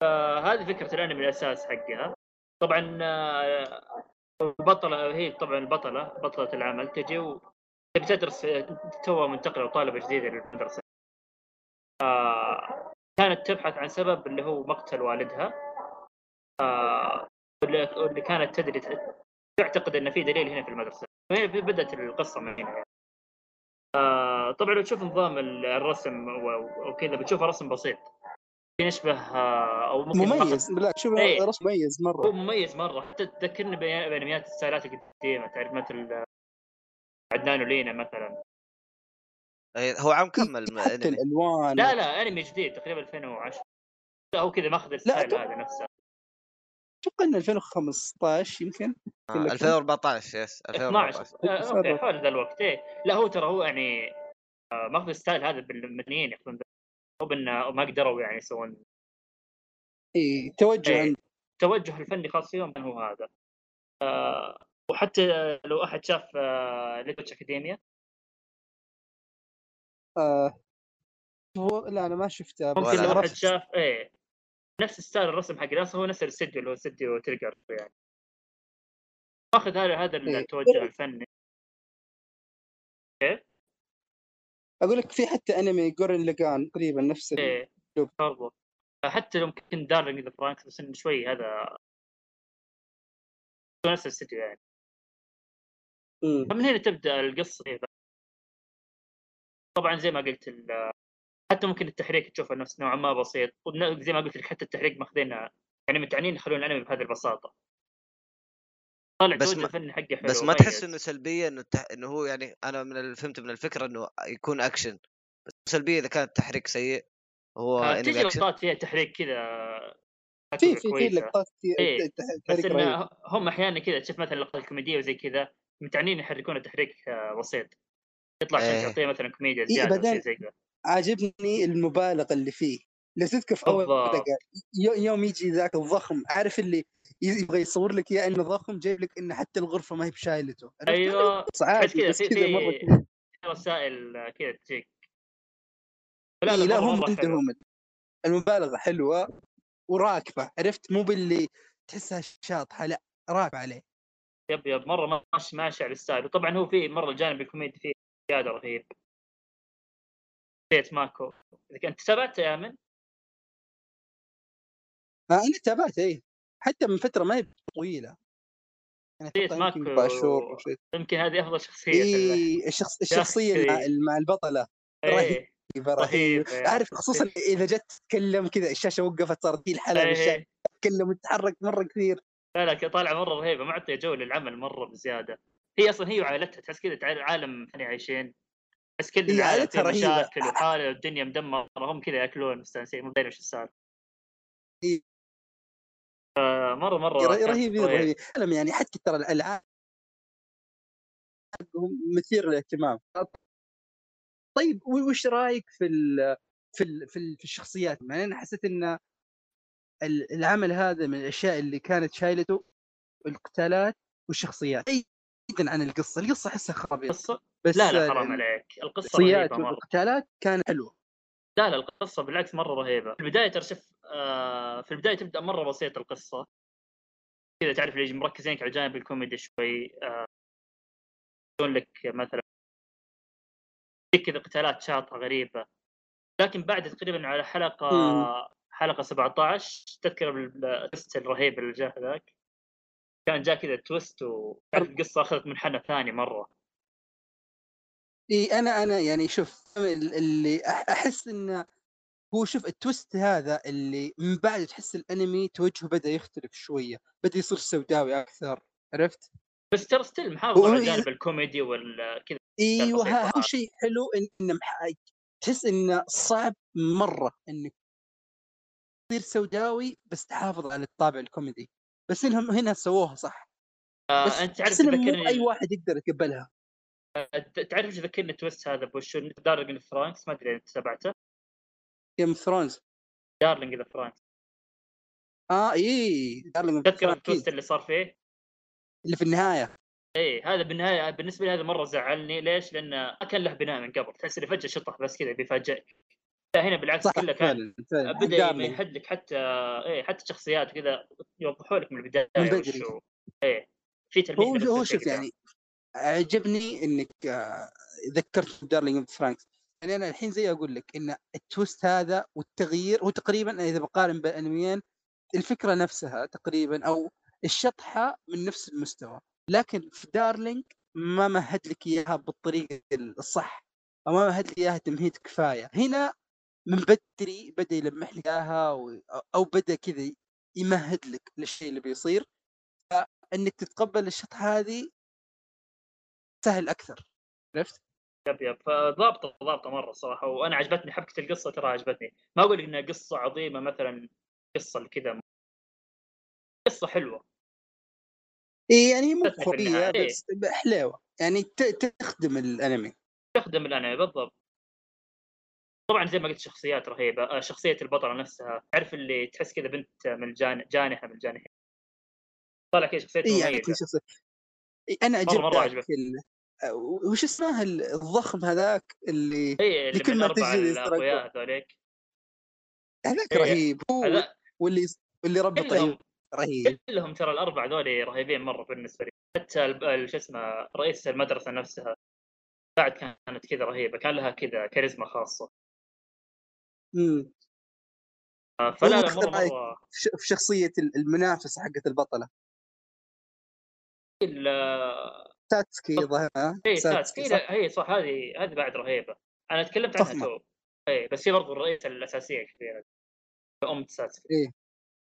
فهذه فكرة الأنمي الأساس حقها. طبعا آه، البطلة هي طبعا البطلة بطلة العمل. تجي وتبي تدرس توها منتقلة وطالبة جديدة للمدرسة. آه كانت تبحث عن سبب اللي هو مقتل والدها. آه اللي كانت تدري تعتقد إن في دليل هنا في المدرسة. وهنا بدأت القصة من هنا. يعني. آه طبعا لو تشوف نظام الرسم وكذا بتشوف رسم بسيط. يشبه آه، أو ممكن مميز. لا شوف إيه. رسم مميز مرة. هو مميز مرة. حتى تذكرني بأنميات الستايلات القديمة تعرف مثل عدنان ولينا مثلا. إيه، هو عام كم حتى الألوان. لا لا أنمي جديد تقريبا 2010 لا هو كذا ماخذ ال style هذا نفسه. أتوقع انه 2015 يمكن آه 2014 yes 2014 آه okay حول ذا الوقت. إيه لا هو ترى هو يعني آه ماخذ ال style هذا بالمدنيين ياخذون مو بانه ما قدروا يعني يسوون. إي توجه إيه. التوجه الفني خاص فيهم هو هذا. آه وحتى لو أحد شاف آه Little Witch Academia آه لا أنا ما شفته ممكن لو أحد شاف إيه نفس style الرسم حق الاصل هو نفس الاستديو اللي هو استديو Trigger يعني. ماخذ هذا هذا إيه. التوجه الفني. كيف؟ أقول لك في حتى أنمي Gurren Lagann تقريبا نفس إيه. برضو حتى لو ممكن Darling the Franxx بس إنه شوي هذا نفس الاستديو يعني. فمن هنا تبدأ القصة؟ طبعا زي ما قلت حتى ممكن التحريك تشوفه نفس نوعا ما بسيط. زي ما قلت لك حتى التحريك ماخذينها يعني متعنين يخلون الأنمي بهذه البساطة. طالع بس ما الفني حقه حلو بس ما تحس إنه سلبية إنه التح... إنه هو يعني أنا من اللي فهمت من الفكرة إنه يكون أكشن. بس سلبية إذا كان التحريك سيء هو آه تجي لقطات فيها تحريك كذا في في في لقطات إيه. بس إن هم أحيانا كذا تشوف مثلا اللقطات الكوميدية وزي كذا متعنين يحركون تحريك آه، بسيط. يطلع عشان إيه. تعطيه مثلا كوميديا إيه، زيادة إيه زي كذا. عاجبني المبالغة اللي فيه. لو تذكر في اول يوم يجي ذاك الضخم عارف اللي يبغى يصور لك إياه إنه ضخم جايب لك إنه حتى الغرفة ما هي بشايلته. أيوه. كذا بس كذا مرة رسائل كذا تجيك. لا, لا, هم عندهم المبالغة حلوة وراكبة عرفت؟ مو باللي تحسها شاطحة لا راكبه عليه. yep yep مرة ماشي ماشي على ال style. وطبعا هو في مرة الجانب الكوميدي فيه زيادة رهيب. بيت ماكو. إذا انت تابعته يا من؟ آه أنا تابعت إيه. حتى من فترة ما هي طويلة. يعني بيت ماكو يمكن هذه أفضل شخصية إيه الشخص الشخصية مع, مع البطله إيه. رهيبة رهيبة. عارف خصوصا إذا جت تتكلم كذا الشاشة وقفت صارت في الحلقة إيه. تتكلم وتتحرك مرة كثير. لا لا طالعة مرة رهيبة. معطيه جو للعمل مرة بزيادة. هي أصلا هي وعائلتها تحس كذا عالم إحنا عايشين. بس كل العالم فيه مشاكل وحالة والدنيا مدمرة هم كذا يأكلون مستانسين مو دارين وش السالفة. مرة مره رهيب رهيب. يعني حتى ترى الألعاب مثير للاهتمام. طيب وش رأيك في ال في ال في, ال في الشخصيات؟ يعني أنا حسيت إن العمل هذا من الأشياء اللي كانت شايلته القتالات والشخصيات. بعيدا عن القصة. القصة أحسها خرابيط. بس لا لا حرام عليك. القصة رهيبة مرة. والقتالات كان حلوة. لا لا القصة بالعكس مرة رهيبة. في البداية ترى شوف آه في البداية تبدأ مرة بسيطة القصة. كذا تعرف ليش مركزين على جانب الكوميدي شوي آه. لك مثلا كذا قتالات شاطحة غريبة. لكن بعد تقريبا على حلقة حلقة 17 تذكر ال twist الرهيب اللي جاء هذاك. كان جاء كذا twist وكانت القصة أخذت منحنى ثاني مرة. إي أنا أنا يعني شوف اللي أحس إنه هو شوف ال twist هذا اللي من بعد تحس الأنمي توجهه بدأ يختلف شوية بدأ يصير سوداوي أكثر عرفت؟ بس ترى still محافظ على الجانب الكوميدي وكذا أيوه هذا شيء حلو إنه مح... تحس إنه صعب مرة إنك تصير سوداوي بس تحافظ على الطابع الكوميدي. بس إنهم هنا سووها صح. آه بس أنت تعرف تذكرني أي واحد يقدر يتقبلها آه تعرف إيش ذكرني ال twist هذا بوش Darling in Franxx ما أدري أنت تابعته. Game of Thrones Darling in Franxx. آه إي Darling تذكر ال twist اللي صار فيه؟ اللي في النهاية. إيه هذا بالنهاية بالنسبة لي هذا مرة زعلني. ليش؟ لأنه ما كان له بناء من قبل. تحس إنه فجأة شطح بس كذا بيفاجئك. هنا بالعكس كله كان بدأ يمهد لك حتى إيه حتى شخصيات كذا يوضحوا لك من البداية من بدري. إيه في تلميح هو, هو شوف يعني عجبني إنك آه، ذكرت Darling of Franxx. يعني أنا الحين زي أقول لك إن ال twist هذا والتغيير هو تقريبا إذا بقارن بين الأنميين الفكرة نفسها تقريبا أو الشطحة من نفس المستوى. لكن في Darling ما مهد لك إياها بالطريقة الصح أو ما مهد لك إياها تمهيد كفاية. هنا من بدري بدأ يلمح لك إياها أو بدأ كذا يمهد لك للشيء اللي بيصير. فإنك تتقبل الشطحه هذه سهل أكثر. عرفت؟ يب يب. فضابطة ضابطة مرة صراحة وأنا عجبتني حبكة القصة ترى عجبتني. ما أقول إنها قصة عظيمة مثلا قصة كذا قصة حلوة. إي يعني مو قوية بس حلوة. يعني تخدم الأنمي. تخدم الأنمي بالضبط. طبعا زي ما قلت شخصيات رهيبة آه، شخصية البطلة نفسها. تعرف اللي تحس كذا بنت من جان... جانحه من الجانحين طالع كذا شخصية إيه يعني شخصية. أنا عجبني مرة مرة آه، وش اسمه الضخم هذاك اللي إي اللي كل ما تجي هذوليك. هذاك إيه. رهيب. هو هذا... واللي واللي ربط كلهم... رهيب. كلهم ترى الأربعة ذولي رهيبين مرة بالنسبة لي. حتى شو اسمه رئيس المدرسة نفسها بعد كانت كذا رهيبة كان لها كذا كاريزما خاصة. إمم. فلا لا مره مره في شخصية المنافسه حقت البطلة. ساتسكي ظهر اي ساتسكي هي صح؟ هذه هذه بعد رهيبة. أنا تكلمت عنها تو اي بس هي برضو الرئيسه الأساسية كبيرة. أم ساتسكي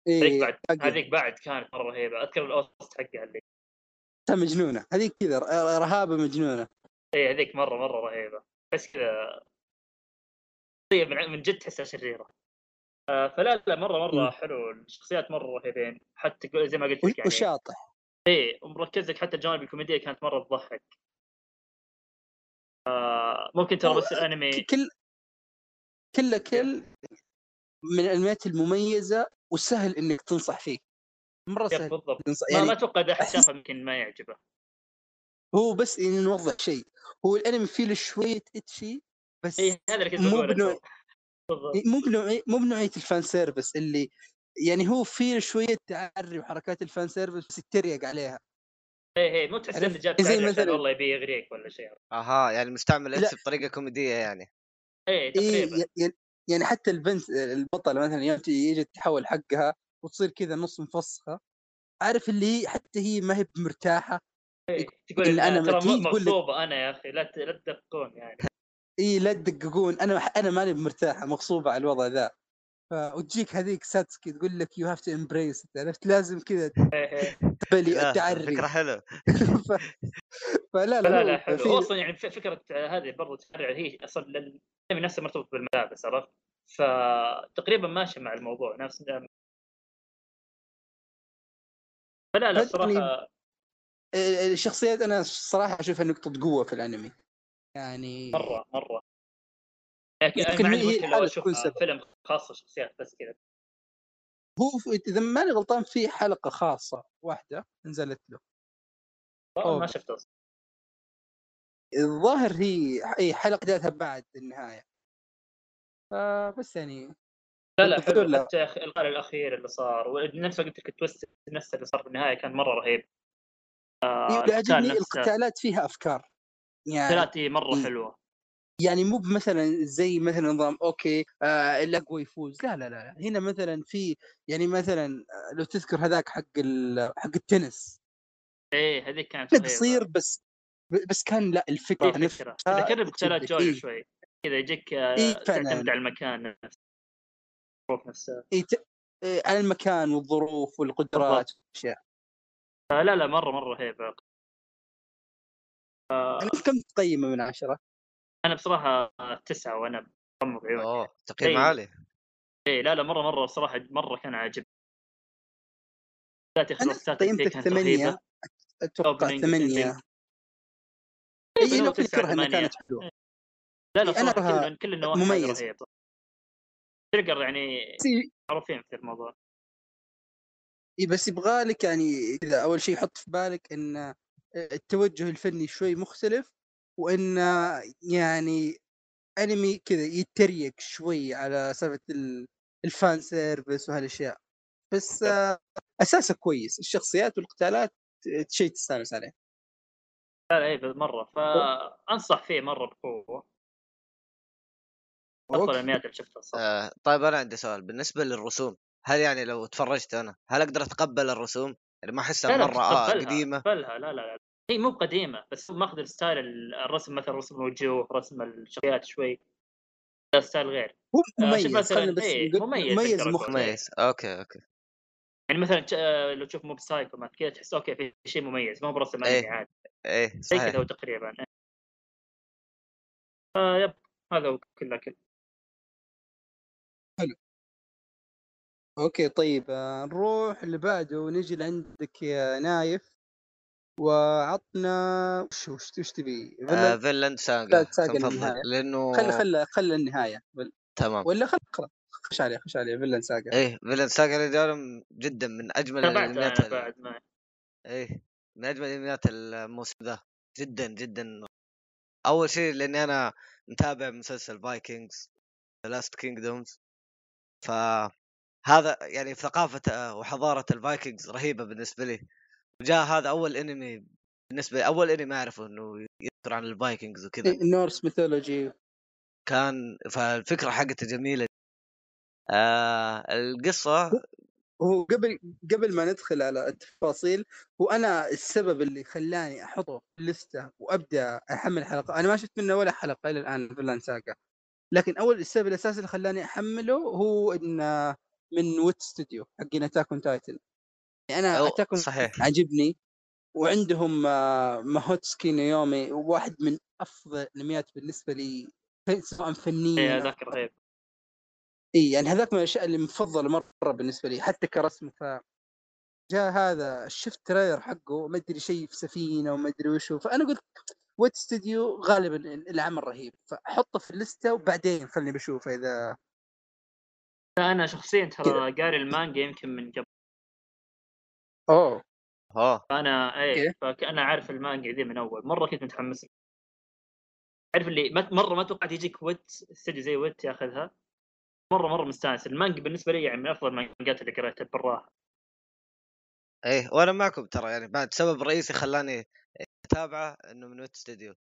اي اي بعد هذيك بعد كانت مرة رهيبة. أذكر ال OST حقها اللي مجنونة. هذيك كذا رهابة مجنونة. اي هذيك مرة مرة رهيبة. بس كذا من جد تحسها شريرة. آه، فلا لا مرة مرة م. حلو الشخصيات مرة رهيبين حتى زي ما قلت لك يعني. وشاطح. إيه ومركز لك حتى الجوانب الكوميدية كانت مرة تضحك. آه ممكن ترى بس الأنمي كل كله كل من الأنميات المميزة وسهل إنك تنصح فيه. مرة سهل بالضبط. تنصح. يعني ما أتوقع إذا احد شافه يمكن ما يعجبه. هو بس يعني نوضح شيء. هو الأنمي فيه له شوية ecchi بس إيه هذا اللي كنت مو بنوع إيه، مو بنوعية مو بنوعية ال fan service اللي يعني هو فيه شوية تعري وحركات ال fan service بس يتريق عليها إيه إيه مو تحس إنه؟ جاب زي عشان مثلاً- والله يبي يغريك ولا شيء أها يعني مستعمل لا. إكس بطريقة كوميدية يعني إيه إيه تقريبا يعني يعني حتى البنت البطلة مثلا يوم تجي- يجي تحول حقها وتصير كذا نص مفسخة عارف اللي هي حتى هي ما هي مرتاحة إيه. تقول إن أنا ترى مغصوبة أنا يا أخي لا لا تدققون يعني إي لا تدققون. أنا أنا ماني مرتاحة مغصوبة على الوضع ذا. وتجيك هذيك ساتسكي تقول لك you have to embrace عرفت؟ لازم كذا لا التعري. فكرة حلوة. ف... فلا لا, لا لا حلو في- واصلا يعني ف- فكرة هذه برضو تفرع هي أصلا الانمي نفسه مرتبط بالملابس عرفت؟ فتقريبا ماشي مع الموضوع نفس فلا لا الصراحه آه، الشخصيات أنا الصراحة أشوفها نقطة قوة في الأنمي. يعني مرة مرة لكن يمكن ما عندي مشكلة أشوف. فيلم خاص شخصيات بس كذا هو إذا ماني غلطان في حلقة خاصة واحدة نزلت له والله ما. شفته. الظاهر هي اي حلقة جاتها بعد النهاية فبس يعني لا لا حلو؟ حتى القرار الأخير اللي صار ونفس ما قلت لك ال twist نفسه اللي صار في النهاية كان مرة رهيب إيه، القتال يعجبني نفسه. القتالات فيها أفكار يعني ثلاث مرة إيه. حلوة يعني مو مثلا زي مثلا نظام okay آه الاقوى يفوز لا لا لا. هنا مثلا في يعني مثلا آه، لو تذكر هذاك حق ال- حق التنس إيه هذيك كانت. قصير بس بس كان لا الفكرة نفسها يذكرني بقتالات تشدك. جوجو إيه. شوي كذا يجيك آه، إيه، تعتمد. على المكان نفسه الظروف نفسها إيه ت... إيه على المكان والظروف والقدرات والأشياء آه، لا لا مرة مرة رهيبه أنا كم تقيمه من عشرة؟ أنا بصراحة تسعة وأنا مغمض عيوني أوه تقييم إيه. عالي. إيه لا لا مرة مرة صراحة مرة كان عاجب بالذات يا أخي أنا الوقتات اللي فيه قيمتك ثمانية Opening ثمانية. إي لو تسعة، تذكرها إنها. كانت حلوة. لا لا إيه، أنا صراحة كل كل النواحي. رهيبة. تريجر يعني معروفين في الموضوع. إي بس يبغى لك يعني كذا أول شيء حط في بالك إن التوجه الفني شوي مختلف وإن يعني أنمي كذا يتريق شوي على سالفة ال- ال fan service وهالأشياء. بس أساسه كويس الشخصيات والقتالات شيء تستانس عليه. لا لا إيه مرة. فانصح فيه مرة بقوة. أفضل okay. الانميات اللي شفتها الصراحه آه طيب أنا عندي سؤال. بالنسبة للرسوم هل يعني لو تفرجت أنا هل أقدر أتقبل الرسوم؟ يعني ما احسها مرة آه قديمة. تقبلها لا لا لا. هي مو قديمة بس ماخذ ال style الرسم مثلا رسم الوجوه رسم الشخصيات شوي. style غير. هو آه، مميز مثلاً خلينا بس إيه، مميز مميز مميز okay okay. يعني مثلا آه، لو تشوف Mob Psycho ما كذا تحس okay في شيء مميز ما هو برسم إيه. عادي. إيه زي صحيح. كذا هو تقريبا آه yep هذا هو كله كله okay طيب آه، نروح اللي بعده ونجي لعندك يا نايف. وعطنا وش وش وش تبي؟ آه فيلا Vinland Saga لا، ساغا للنهاية. لأنه خلي خلي خلي النهاية. بل- تمام. ولا خل اقرا خش عليه خش عليه Vinland Saga إيه Vinland Saga رجال جدا من أجمل تابعت الانميات أنا ال- بعد ما. إيه من أجمل الانميات الموسم ذا جدا جدا. أول شيء لأني أنا متابع مسلسل Vikings The Last Kingdom فهذا يعني ثقافة آه، وحضارة الفايكنجز رهيبة بالنسبة لي. وجاء هذا أول أنمي بالنسبة لي أول أنمي أعرفه إنه يذكر عن الفايكنجز وكذا. Norse mythology. كان فالفكرة حقته جميلة. آه القصة هو قبل قبل ما ندخل على التفاصيل هو أنا السبب اللي خلاني أحطه في ال list ه وأبدأ أحمل حلقة أنا ما شفت منه ولا حلقة إلى الآن ساجا لكن أول السبب الأساسي اللي خلاني أحمله هو إن من Wit Studio حقين Attack on Titan أنا Attack صحيح. عجبني وعندهم آه، ماهوتسكي نيومي واحد من أفضل الأنميات بالنسبة لي سواء فنيا أو هذاك رهيب. اي يعني هذاك من الأشياء اللي مفضلة مرة بالنسبة لي حتى كرسم ف جاء هذا شفت trailer حقه ما أدري شيء في سفينة وما أدري وشو فأنا قلت Wit Studio غالبا العمل رهيب فأحطه في ال list ه وبعدين خلني بشوفه إذا أنا شخصيا. ترى قاري المانجا يمكن من قبل. أوه. ها. فأنا إيه okay. فأنا عارف المانجا ذي من أول. مرة كنت متحمس عارف اللي مرة ما توقعت يجيك Wit Studio زي Wit ياخذها. مرة مرة مستانس. المانجا بالنسبة لي يعني من أفضل المانجات اللي قريتها بالراحه إيه وأنا معكم ترى يعني بعد سبب رئيسي خلاني أتابعه إنه من Wit Studio.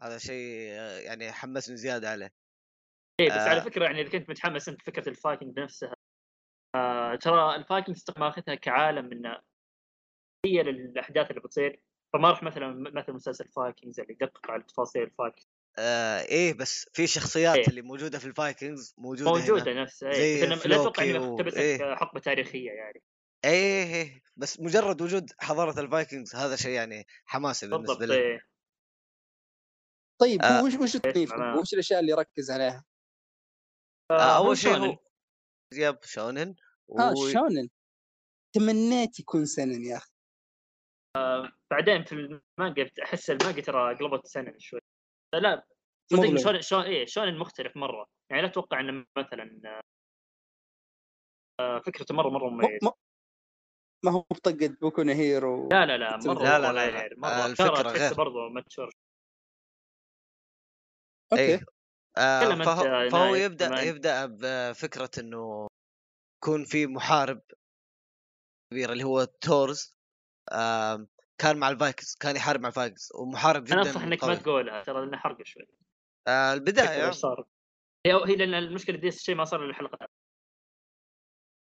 هذا شيء يعني حمسني زيادة عليه. إيه بس آه. على فكرة يعني إذا كنت متحمس أنت فكره الفايكنج نفسها آه ترى الفايكنج ماخذها كعالم من هي للأحداث اللي بتصير فما راح مثلا مثل مسلسل فايكنجز اللي يدقق على تفاصيل الفايكنج آه إيه بس في شخصيات إيه. اللي موجودة في الفايكنجز موجودة هنا. موجودة نفسها زي إيه بس إنه لا أتوقع إنها مقتبسه إيه. حقبة تاريخية يعني إيه إيه بس مجرد وجود حضارة الفايكنجز هذا شيء يعني حماسي بالضبط بالنسبة لي إيه. طيب آه. وش وش التصنيف معناه؟ وش الأشياء اللي يركز عليها؟ آه آه، أول شيء شونن. هو yep شونن. ها و... شونن. تمنيت يكون سينن يا أخي. بعدين في المانجا أحس المانجا ترى قلبت سينن شوي. لا صدق. شلون شلون إيه شلون مختلف مرة. يعني لا أتوقع إنه مثلا آه، فكرته مرة مرة مميزة. م- ما هو بطقة Boku Hero لا لا لا مرة لا، لا، لا، غير لا. غير مرة. آه، الفكرة الفكرة غير. برضه mature okay. إيه. آه فهو, فهو يبدأ. يبدأ بفكره إنه يكون في محارب كبير اللي هو تورز آم، كان مع الفايكنجز كان يحارب مع الفايكنجز ومحارب جدا أنا أنصح إنك ما. تقولها ترى لأنه حرق شوي. آه البداية. صار؟ هي هي لأن المشكلة دي الشيء ما صار إلا الحلقة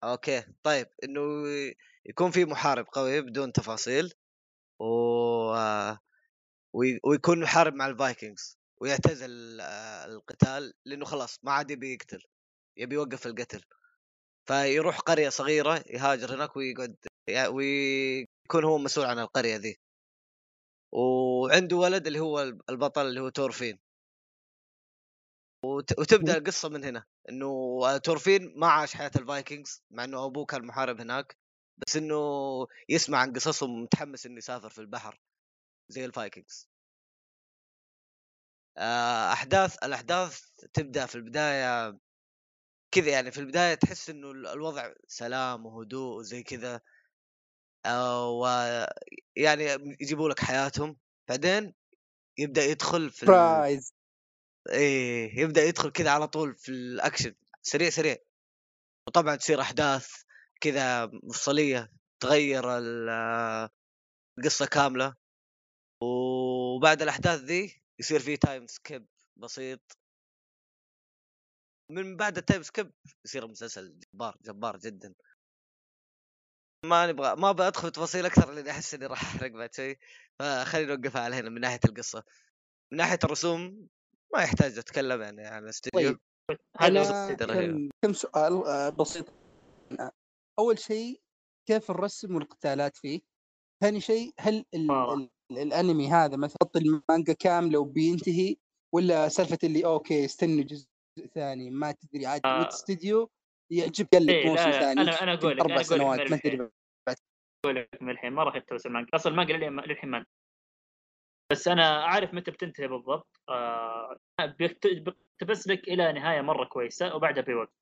okay طيب إنه يكون في محارب قوي بدون تفاصيل و... آه، وي- ويكون يحارب مع الفايكنجز. ويعتزل آه، القتال لأنه خلاص ما عاد يبي يقتل يبي يوقف القتل. فيروح قرية صغيرة يهاجر هناك ويقعد ويكون هو مسؤول عن القرية ذي. وعنده ولد اللي هو البطل اللي هو تورفين. وت... وتبدأ القصة من هنا إنه تورفين ما عاش حياة الفايكنجز مع إنه أبوه كان محارب هناك بس إنه يسمع عن قصصهم متحمس إنه يسافر في البحر زي الفايكنجز. آه، أحداث الأحداث تبدأ في البداية كذا يعني في البداية تحس إنه ال- الوضع سلام وهدوء وزي كذا آه، و يعني يجيبوا لك حياتهم. بعدين يبدأ يدخل في. براية إيه يبدأ يدخل كذا على طول في الأكشن سريع سريع. وطبعا تصير أحداث كذا مفصلية تغير ال- القصة كاملة. وبعد الأحداث ذي يصير في time skip بسيط من بعد ال time skip يصير مسلسل جبار جبار جدا ما نبغى ما في تفاصيل أكثر لأني أحس إني راح أحرق بعد شيء فخلينا نوقفها على هنا من ناحية القصة من ناحية الرسوم ما يحتاج أتكلم يعني عن الاستوديو طيب هذا أنا. كم كم سؤال آه، بسيط أول شيء كيف الرسم والقتالات فيه؟ ثاني شيء هل. ال الانمي هذا مثلا حط المانجا كاملة وبينتهي ولا سالفة اللي okay استنى جزء ثاني ما تدري عاد آه. Wit Studio يعجب قال لك إيه، موسم ثاني أنا- أنا يمكن أقول لك- أربع سنوات من ما تدري. أقول لك من الحين ما راح يتوسع المانجا أصلا المانجا للحين ما بس أنا عارف متى بتنتهي بالضبط آه بيقتبس لك إلى نهاية مرة كويسة وبعدها بيوقف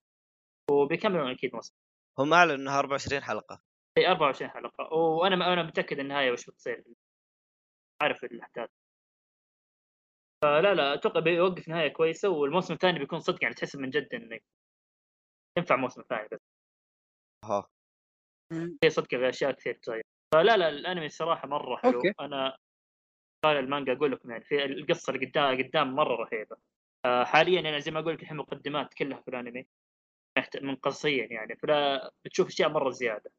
وبيكملون أكيد موسم هم أعلنوا إنها 24 حلقة. إي 24 حلقة. وأنا أنا متأكد النهايه وش بتصير. عارف الأحداث. فلا لا أتوقع بيوقف نهاية كويسة والموسم الثاني بيكون صدق يعني تحس من جد إنه ينفع موسم ثاني بس. ها في صدق في أشياء كثير تغير فلا لا الأنمي الصراحه مرة حلو. أوكي. أنا قال المانجا أقول لكم يعني في القصة اللي قدام قدام مرة رهيبة. آه، حاليا أنا زي ما أقول لك الحين مقدمات كلها في الأنمي من قصيا يعني فلا بتشوف أشياء مرة زيادة.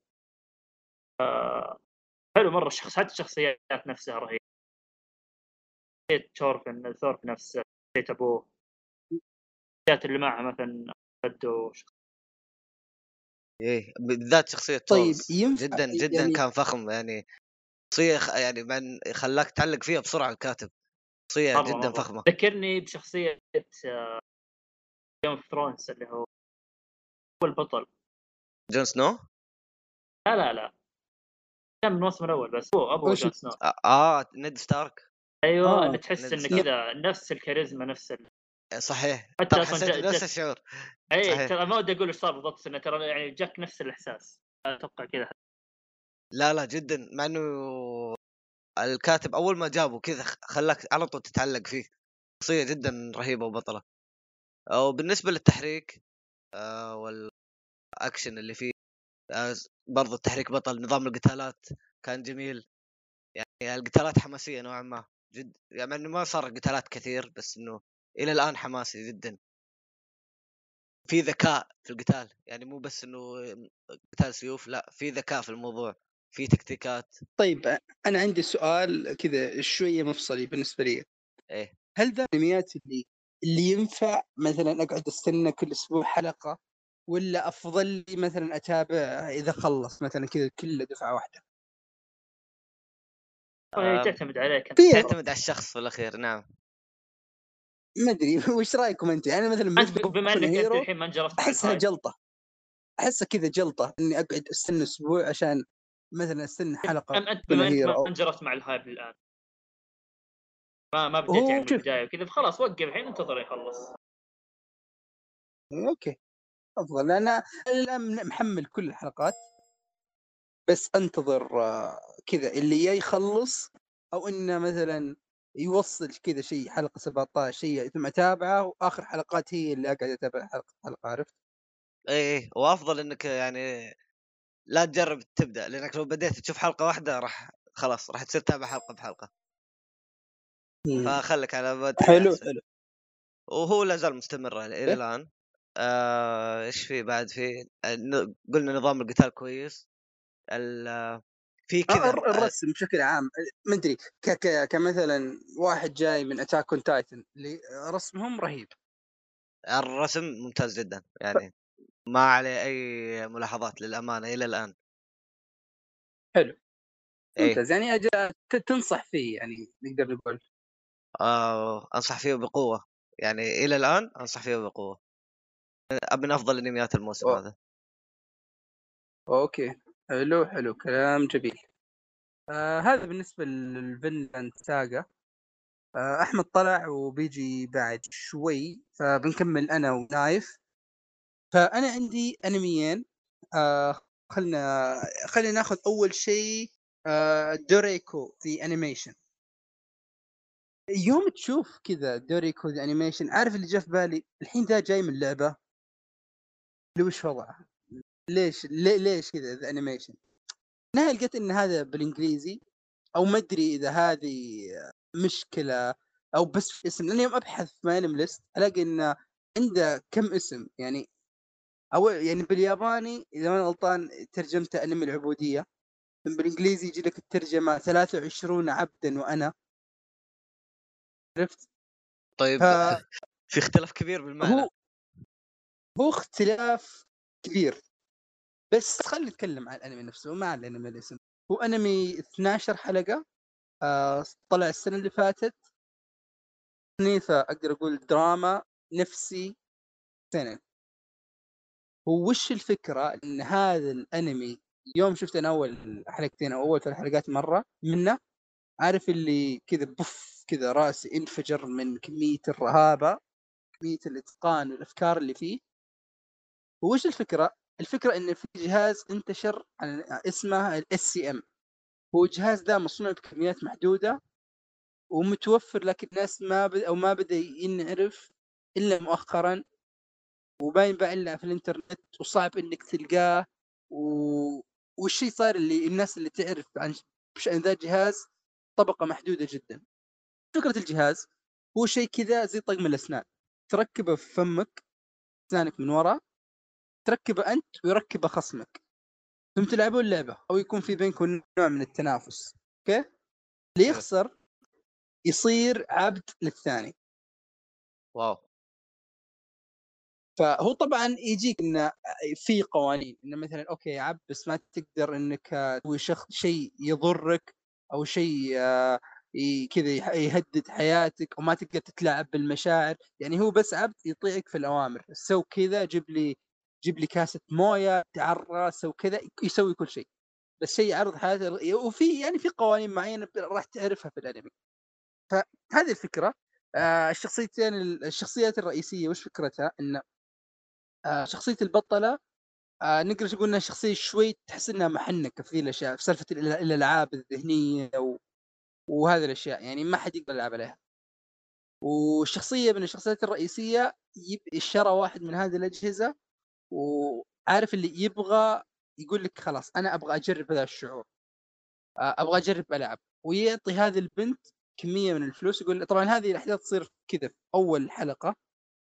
آه، حلو مرة الشخص حتى الشخصيات نفسها رهيبة. شخصية ثورفن ثورفن نفسه شخصية أبوه. الشخصيات اللي معها مثلا بدو إيه بالذات شخصية طيب تورز ينفع جدا جدا يعني كان فخم يعني شخصية خ- يعني من خلاك تعلق فيها بسرعة الكاتب. شخصية مرة جدا مرة. فخمة. ذكرني بشخصية Game of Thrones اللي هو هو البطل جون سنو؟ لا لا لا. كان من الموسم الأول بس. هو ابو جون سنو. آه, آه نيد ستارك. أيوه آه، تحس إنه كذا نفس الكاريزما نفس ال... صحيح. حتى حسيت جا- نفس الشعور. اي. ترى ما ودي أقول إيش صار بالضبط بس إنه ترى يعني جاك نفس الإحساس. أتوقع كذا لا لا جدا مع إنه الكاتب أول ما جابه كذا خلاك على طول تتعلق فيه. شخصية جدا رهيبة وبطلة. وبالنسبه للتحريك آه والاكشن اللي فيه آه برضو التحريك بطل نظام القتالات كان جميل. يعني القتالات حماسية نوعا ما. جد يعني ما صار قتالات كثير بس إنه إلى الآن حماسي جدا. في ذكاء في القتال يعني مو بس إنه قتال سيوف لا في ذكاء في الموضوع في تكتيكات. طيب أنا عندي سؤال كذا شوية مفصلي بالنسبة لي. إيه. هل ذا الأنميات اللي اللي ينفع مثلا أقعد أستنى كل أسبوع حلقة ولا أفضل لي مثلا أتابع إذا خلص مثلا كذا كله دفعة واحدة؟ تعتمد عليك أنت. في- تعتمد على الشخص في الأخير نعم. ما أدري وش رأيكم انت يعني مثلا أنت بما إنك أنت الحين ما انجرفت أحسها الهايب. جلطة. أحسها كذا جلطة إني أقعد أستنى أسبوع عشان مثلا أستنى حلقة أم انت من بما إنك ما انجرفت مع الهايب الان ما ما بديت يعني من. البداية وكذا فخلاص وقف الحين انتظر يخلص. أوكي. أفضل أنا الان محمل كل الحلقات. بس انتظر آه، كذا. اللي يا يخلص أو إنه مثلا يوصل كذا شيء حلقة 17 شيء ثم أتابعه وآخر حلقات هي اللي أقعد أتابع حلقة حلقة عرفت؟ إيه وأفضل إنك يعني لا تجرب تبدأ لأنك لو بديت تشوف حلقة واحدة راح خلاص راح تصير تتابع حلقة بحلقة. فخلك على حلو. حلو. وهو لا زال مستمر إلى إيه؟ الآن. آه، إيش في بعد في؟ آه، قلنا نظام القتال كويس. آه، في آه، كذا آه، الرسم بشكل عام ما أدري كمثلا واحد جاي من Attack on Titan اللي رسمهم رهيب. الرسم ممتاز جدا يعني ما عليه أي ملاحظات للأمانة إلى الآن. حلو. إيه. ممتاز يعني أجا ت- تنصح فيه يعني نقدر نقول. آه أنصح فيه بقوة يعني إلى الآن أنصح فيه بقوة. من أفضل انميات الموسم أوه. هذا. أوكي. حلو حلو كلام جميل. آه هذا بالنسبة لل Vinland Saga آه أحمد طلع وبيجي بعد شوي فبنكمل أنا ونايف فأنا عندي أنميين. آه خلنا خلينا ناخذ أول شيء آه دوريكو ذا animation يوم تشوف كذا دوريكو the animation عارف اللي جاء في بالي؟ الحين ذا جاي من لعبه اللي وش وضعه؟ ليش ليش كذا the animation نهاية لقيت إن هذا بالإنجليزي أو ما أدري إذا هذه مشكلة أو بس في اسم لأني يوم أبحث في MyAnimeList ألاقي انه عنده كم اسم يعني أو يعني بالياباني إذا ما غلطان ترجمته أنمي العبودية بالإنجليزي يجي لك الترجمة 23 عبدا وأنا. عرفت؟ طيب ف... في اختلاف كبير بالمعنى. هو هو اختلاف كبير. بس خلينا نتكلم عن الأنمي نفسه ما عن الأنمي الاسم هو أنمي 12 حلقة آه طلع السنة اللي فاتت. تصنيفه أقدر أقول دراما نفسي سنة. هو وش الفكرة؟ إن هذا الأنمي يوم شفت أنا أول حلقتين أو أول ثلاث حلقات مرة منه عارف اللي كذا بف كذا راسي انفجر من كمية الرهابة كمية الإتقان والأفكار اللي فيه. وش الفكرة؟ الفكرة إن في جهاز انتشر اسمه ال SCM هو جهاز ذا مصنوع بكميات محدودة ومتوفر لكن الناس ما بد أو ما بدأ ينعرف إلا مؤخرا. وما ينباع إلا في الإنترنت وصعب إنك تلقاه. و... والشيء صار اللي الناس اللي تعرف عن بشان ذا الجهاز طبقة محدودة جدا. فكرة الجهاز هو شيء كذا زي طقم الأسنان. تركبه في فمك أسنانك من ورا تركبه أنت ويركبه خصمك. ثم تلعبون لعبه أو يكون في بينكم نوع من التنافس. أوكي؟ اللي يخسر يصير عبد للثاني. واو. فهو طبعا يجيك إنه في قوانين إنه مثلا أوكي عبد بس ما تقدر إنك تسوي شخص شيء يضرك أو شيء آه، كذا يهدد حياتك وما تقدر تتلاعب بالمشاعر. يعني هو بس عبد يطيعك في الأوامر. so كذا جيب لي جيب لي كاسه موية تعرى سو كذا يسوي كل شيء. بس شيء يعرض حياته وفي يعني في قوانين معينة راح تعرفها في الأنمي. فهذه الفكرة. آه الشخصيتين الشخصيات الرئيسية وش فكرتها؟ إن آه شخصية البطلة آه نقدر نقول إنها شخصية شوي تحس إنها محنكه في الاشياء في سالفة الألعاب الذهنية و... وهذه الأشياء. يعني ما حد يقدر يلعب عليها. والشخصية من الشخصيات الرئيسية يب... اشترى واحد من هذه الأجهزة وعارف اللي يبغى يقول لك خلاص أنا أبغى أجرب هذا الشعور. آه، أبغى أجرب ألعب. ويعطي هذه البنت كمية من الفلوس يقول طبعا هذه الأحداث تصير كذا في أول حلقة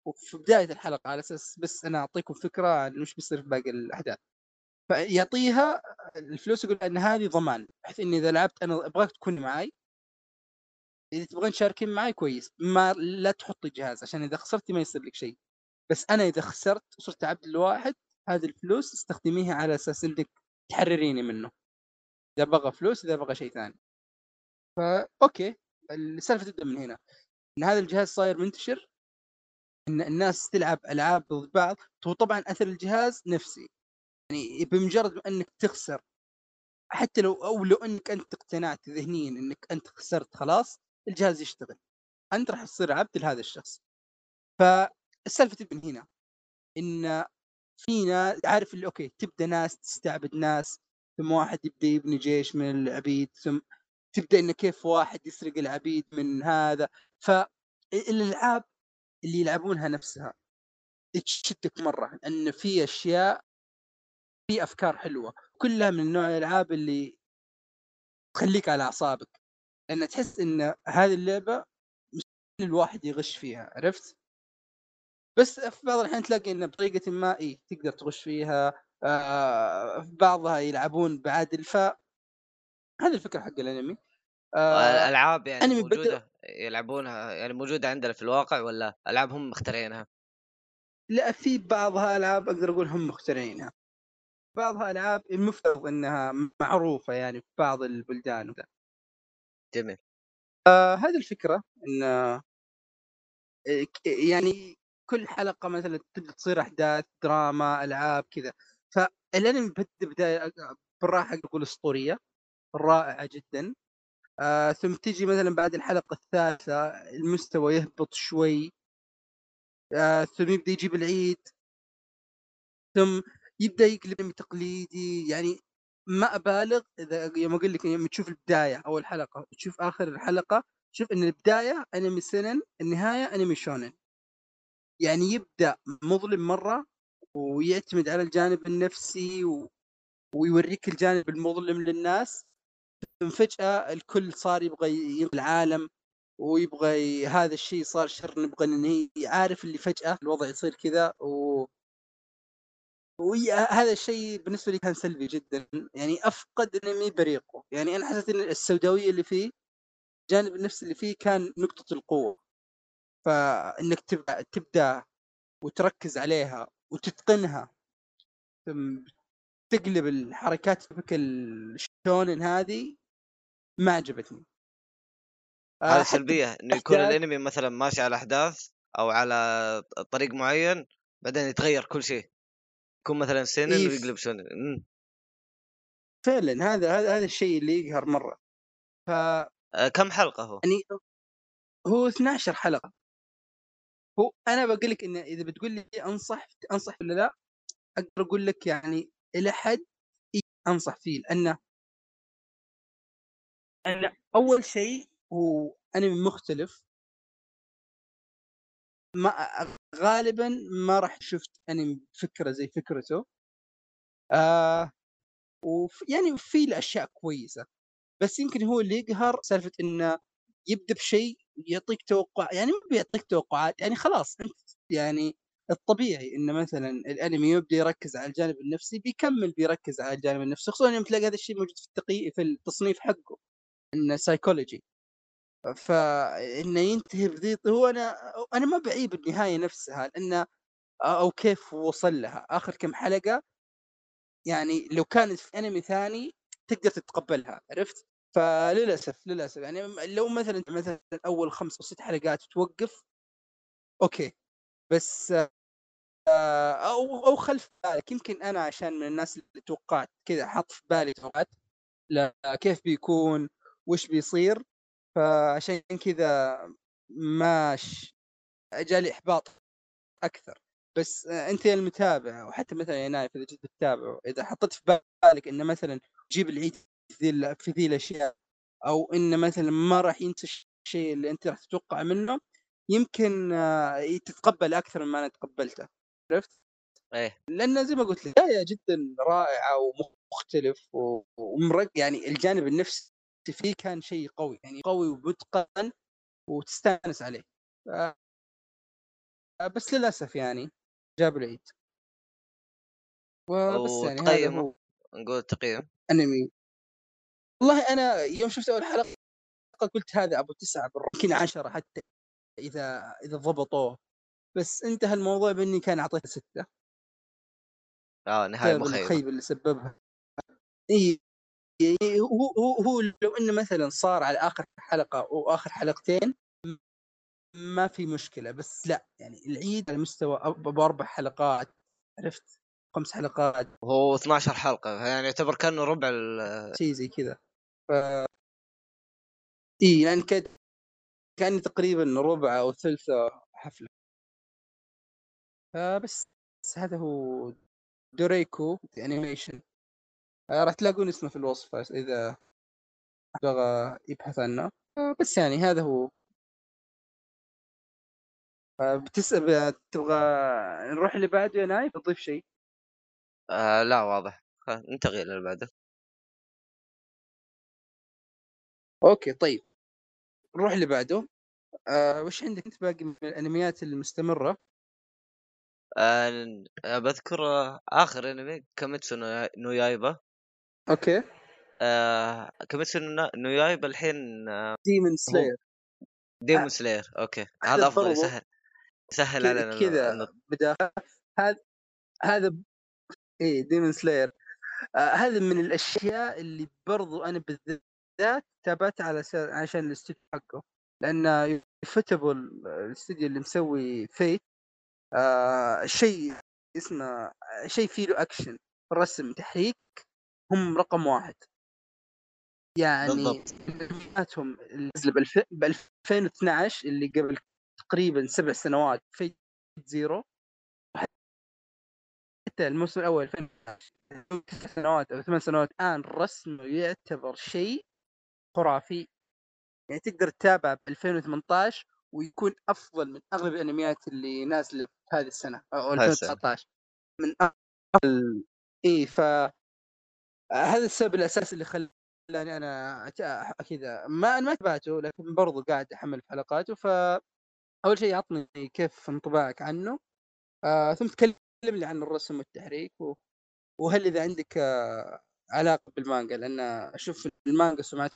وفي بداية الحلقة على أساس بس أنا أعطيكم فكرة عن وش بيصير في باقي الأحداث. فيعطيها الفلوس يقول أن هذه ضمان بحيث إني إذا لعبت أنا أبغاك تكون معي إذا تبغين تشاركين معي كويس ما لا تحطي جهاز عشان إذا خسرتي ما يصير لك شيء. بس أنا إذا خسرت وصرت عبد الواحد هذه الفلوس استخدميها على أساس إنك تحرريني منه. إذا بغى فلوس إذا بغى شيء ثاني. فا أوكي السالفة تبدأ من هنا. إن هذا الجهاز صاير منتشر إن الناس تلعب ألعاب ضد بعض وطبعا أثر الجهاز نفسي. يعني بمجرد إنك تخسر حتى لو أو لو إنك أنت اقتنعت ذهنيا إنك أنت خسرت خلاص الجهاز يشتغل. أنت راح تصير عبد لهذا الشخص. فالسالفه تبدأ من هنا إن في ناس عارف اللي أوكي تبدأ ناس تستعبد ناس ثم واحد يبدأ يبني جيش من العبيد ثم تبدأ انه كيف واحد يسرق العبيد من هذا فالالعاب اللي يلعبونها نفسها تشتك مرة إن في أشياء في أفكار حلوة كلها من نوع الألعاب اللي تخليك على أعصابك لأن تحس إن هذه اللعبة الواحد يغش فيها عرفت؟ بس في بعض الأحيان تلاقي انه بطريقة ما اي تقدر تغش فيها آه في بعضها يلعبون بعدل ف هذه الفكرة حق الأنمي. آه الالعاب يعني أنمي موجودة بدل... يلعبونها يعني موجودة عندنا في الواقع ولا العاب هم مخترعينها؟ لا في بعضها ألعاب أقدر أقول هم مخترعينها. بعضها ألعاب المفترض إنها معروفة يعني في بعض البلدان وكذا. جميل. آه هذه الفكرة إن آه يعني كل حلقة مثلا تصير أحداث دراما ألعاب كذا. فالانمي بدا بدايه بالراحة أقول أسطورية رائعة جدا. آه ثم تجي مثلا بعد الحلقة الثالثة المستوى يهبط شوي. آه ثم يبدأ يجيب العيد. ثم يبدأ يقلب تقليدي. يعني ما أبالغ إذا يوم أقول لك يوم تشوف البداية أول حلقة تشوف آخر الحلقة شوف إن البداية أنمي سنن النهاية أنمي شونن. يعني يبدأ مظلم مرة ويعتمد على الجانب النفسي و... ويوريك الجانب المظلم للناس ثم فجأة الكل صار يبغى ينقذ العالم ويبغى ي... هذا الشيء صار شر نبغى ننهي عارف اللي فجأة الوضع يصير كذا و وهذا الشيء بالنسبة لي كان سلبي جدا يعني أفقد انمي بريقه يعني أنا حسيت إن السوداوية اللي فيه الجانب النفسي اللي فيه كان نقطة القوة. فانك تبدا تبدأ وتركز عليها وتتقنها ثم تقلب الحركات في الشونن هذه ما عجبتني. هذه سلبية إنه يكون الأنمي مثلا ماشي على أحداث أو على طريق معين بعدين يتغير كل شيء. يكون مثلا سنن إيه ويقلب شونن. فعلا هذا هذا هذا الشيء اللي يقهر مرة. ف آه كم حلقة هو؟ يعني هو 12 حلقة. هو أنا بقول لك إن إذا بتقول لي انصح أنصح ولا لا؟ أقدر أقول لك يعني إلى حد إيه أنصح فيه لأنه أنا أول شيء هو انمي مختلف. ما غالبا ما راح شفت انمي فكرة زي فكرته. آه وف يعني في الأشياء كويسة. بس يمكن هو اللي يقهر سالفة إنه يبدأ بشيء يعطيك توقع يعني ما بيعطيك توقعات يعني خلاص أنت يعني الطبيعي إنه مثلا الأنمي يبدأ يركز على الجانب النفسي بيكمل بيركز على الجانب النفسي خصوصا يوم تلاقي هذا الشيء موجود في التقييم في التصنيف حقه إنه سايكولوجي فانه ينتهي بذي هو أنا أنا ما بعيب النهاية نفسها لأنه أو كيف وصل لها آخر كم حلقة يعني لو كانت في أنمي ثاني تقدر تتقبلها عرفت؟ فللأسف للأسف. يعني لو مثلا مثلا أول خمس أو ست حلقات توقف أوكي. بس أو أو خلف بالك يمكن أنا عشان من الناس اللي توقعت كذا حط في بالي توقعات لا كيف بيكون؟ وش بيصير؟ فعشان كذا ماش جالي إحباط أكثر. بس أنت يا المتابع وحتى مثلا يا نايف إذا جيت تتابع إذا حطيت في بالك إنه مثلا تجيب العيد ذي في ذي الأشياء أو انه مثلا ما راح ينسى الشيء اللي أنت راح تتوقع منه يمكن تتقبل أكثر مما أنا تقبلته. عرفت؟ إيه. لأن زي ما قلت لك بدايه جدا رائعة ومختلف ومرق يعني الجانب النفسي فيه كان شيء قوي يعني قوي ومتقن وتستأنس عليه. آه، بس للأسف يعني جاب العيد. وبس يعني هذا هو. نقول تقييم. أنمي. والله أنا يوم شفت أول حلقة قلت هذا أبو تسعة يمكن عشرة حتى إذا إذا ضبطوه. بس انتهى الموضوع بإني كان أعطيته ستة. آه نهاية بسبب مخيبة. الخيبه اللي سببها. إي هو هو هو لو إنه مثلا صار على آخر حلقة أو آخر حلقتين ما في مشكلة. بس لا يعني العيد على مستوى ابو أربع حلقات عرفت؟ خمس حلقات. هو 12 حلقة يعني يعتبر كأنه ربع ال- شيء زي كذا. اي يعني كان كان تقريبا ربع أو ثلث حفلة. فبس بس هذا هو دوريكو انيميشن آه، راح تلاقون اسمه في الوصف إذا بغى يبحث عنه. آه، بس يعني هذا هو. بتسأل تبغى نروح اللي بعده يا نايف؟ تضيف شيء. آه لا واضح. ننتقل اللي بعده. أوكي طيب. نروح اللي بعده. آه وش عندك أنت باقي من الأنميات المستمرة؟ آه بذكر آخر أنمي كاميتسو نو- يايبا. أوكي. آه كاميتسو نو- يايبا الحين آه Demon Slayer Demon Slayer أوكي. هذا أفضل يسهل يسهل علينا كذا كذا النط- بدا هذا هذا إيه Demon Slayer آه هذا من الأشياء اللي برضو أنا بالذات تابعت على س... عشان الاستوديو حقه. لأن يوفوتيبل الاستوديو اللي مسوي Fate آه شيء اسمه شيء فيه له أكشن رسم تحريك هم رقم واحد. يعني انمياتهم اللي نزل ب 2012 اللي قبل تقريبا سبع سنوات في زيرو. حتى الموسم الأول 2012 تسع سنوات أو ثمان سنوات الان رسمه يعتبر شيء خرافي يعني تقدر تتابع ب 2018 ويكون أفضل من أغلب الأنميات اللي نازلة هذه السنة أو هذه السنة. 2019 من افضل إي ف هذا السبب الأساسي اللي خلاني أنا كذا ما أنا ما تابعته لكن برضو قاعد أحمل في حلقاته ف أول شيء عطني كيف انطباعك عنه آه ثم تكلم لي عن الرسم والتحريك و... وهل إذا عندك آه علاقة بالمانجا لأن أشوف المانجا سمعت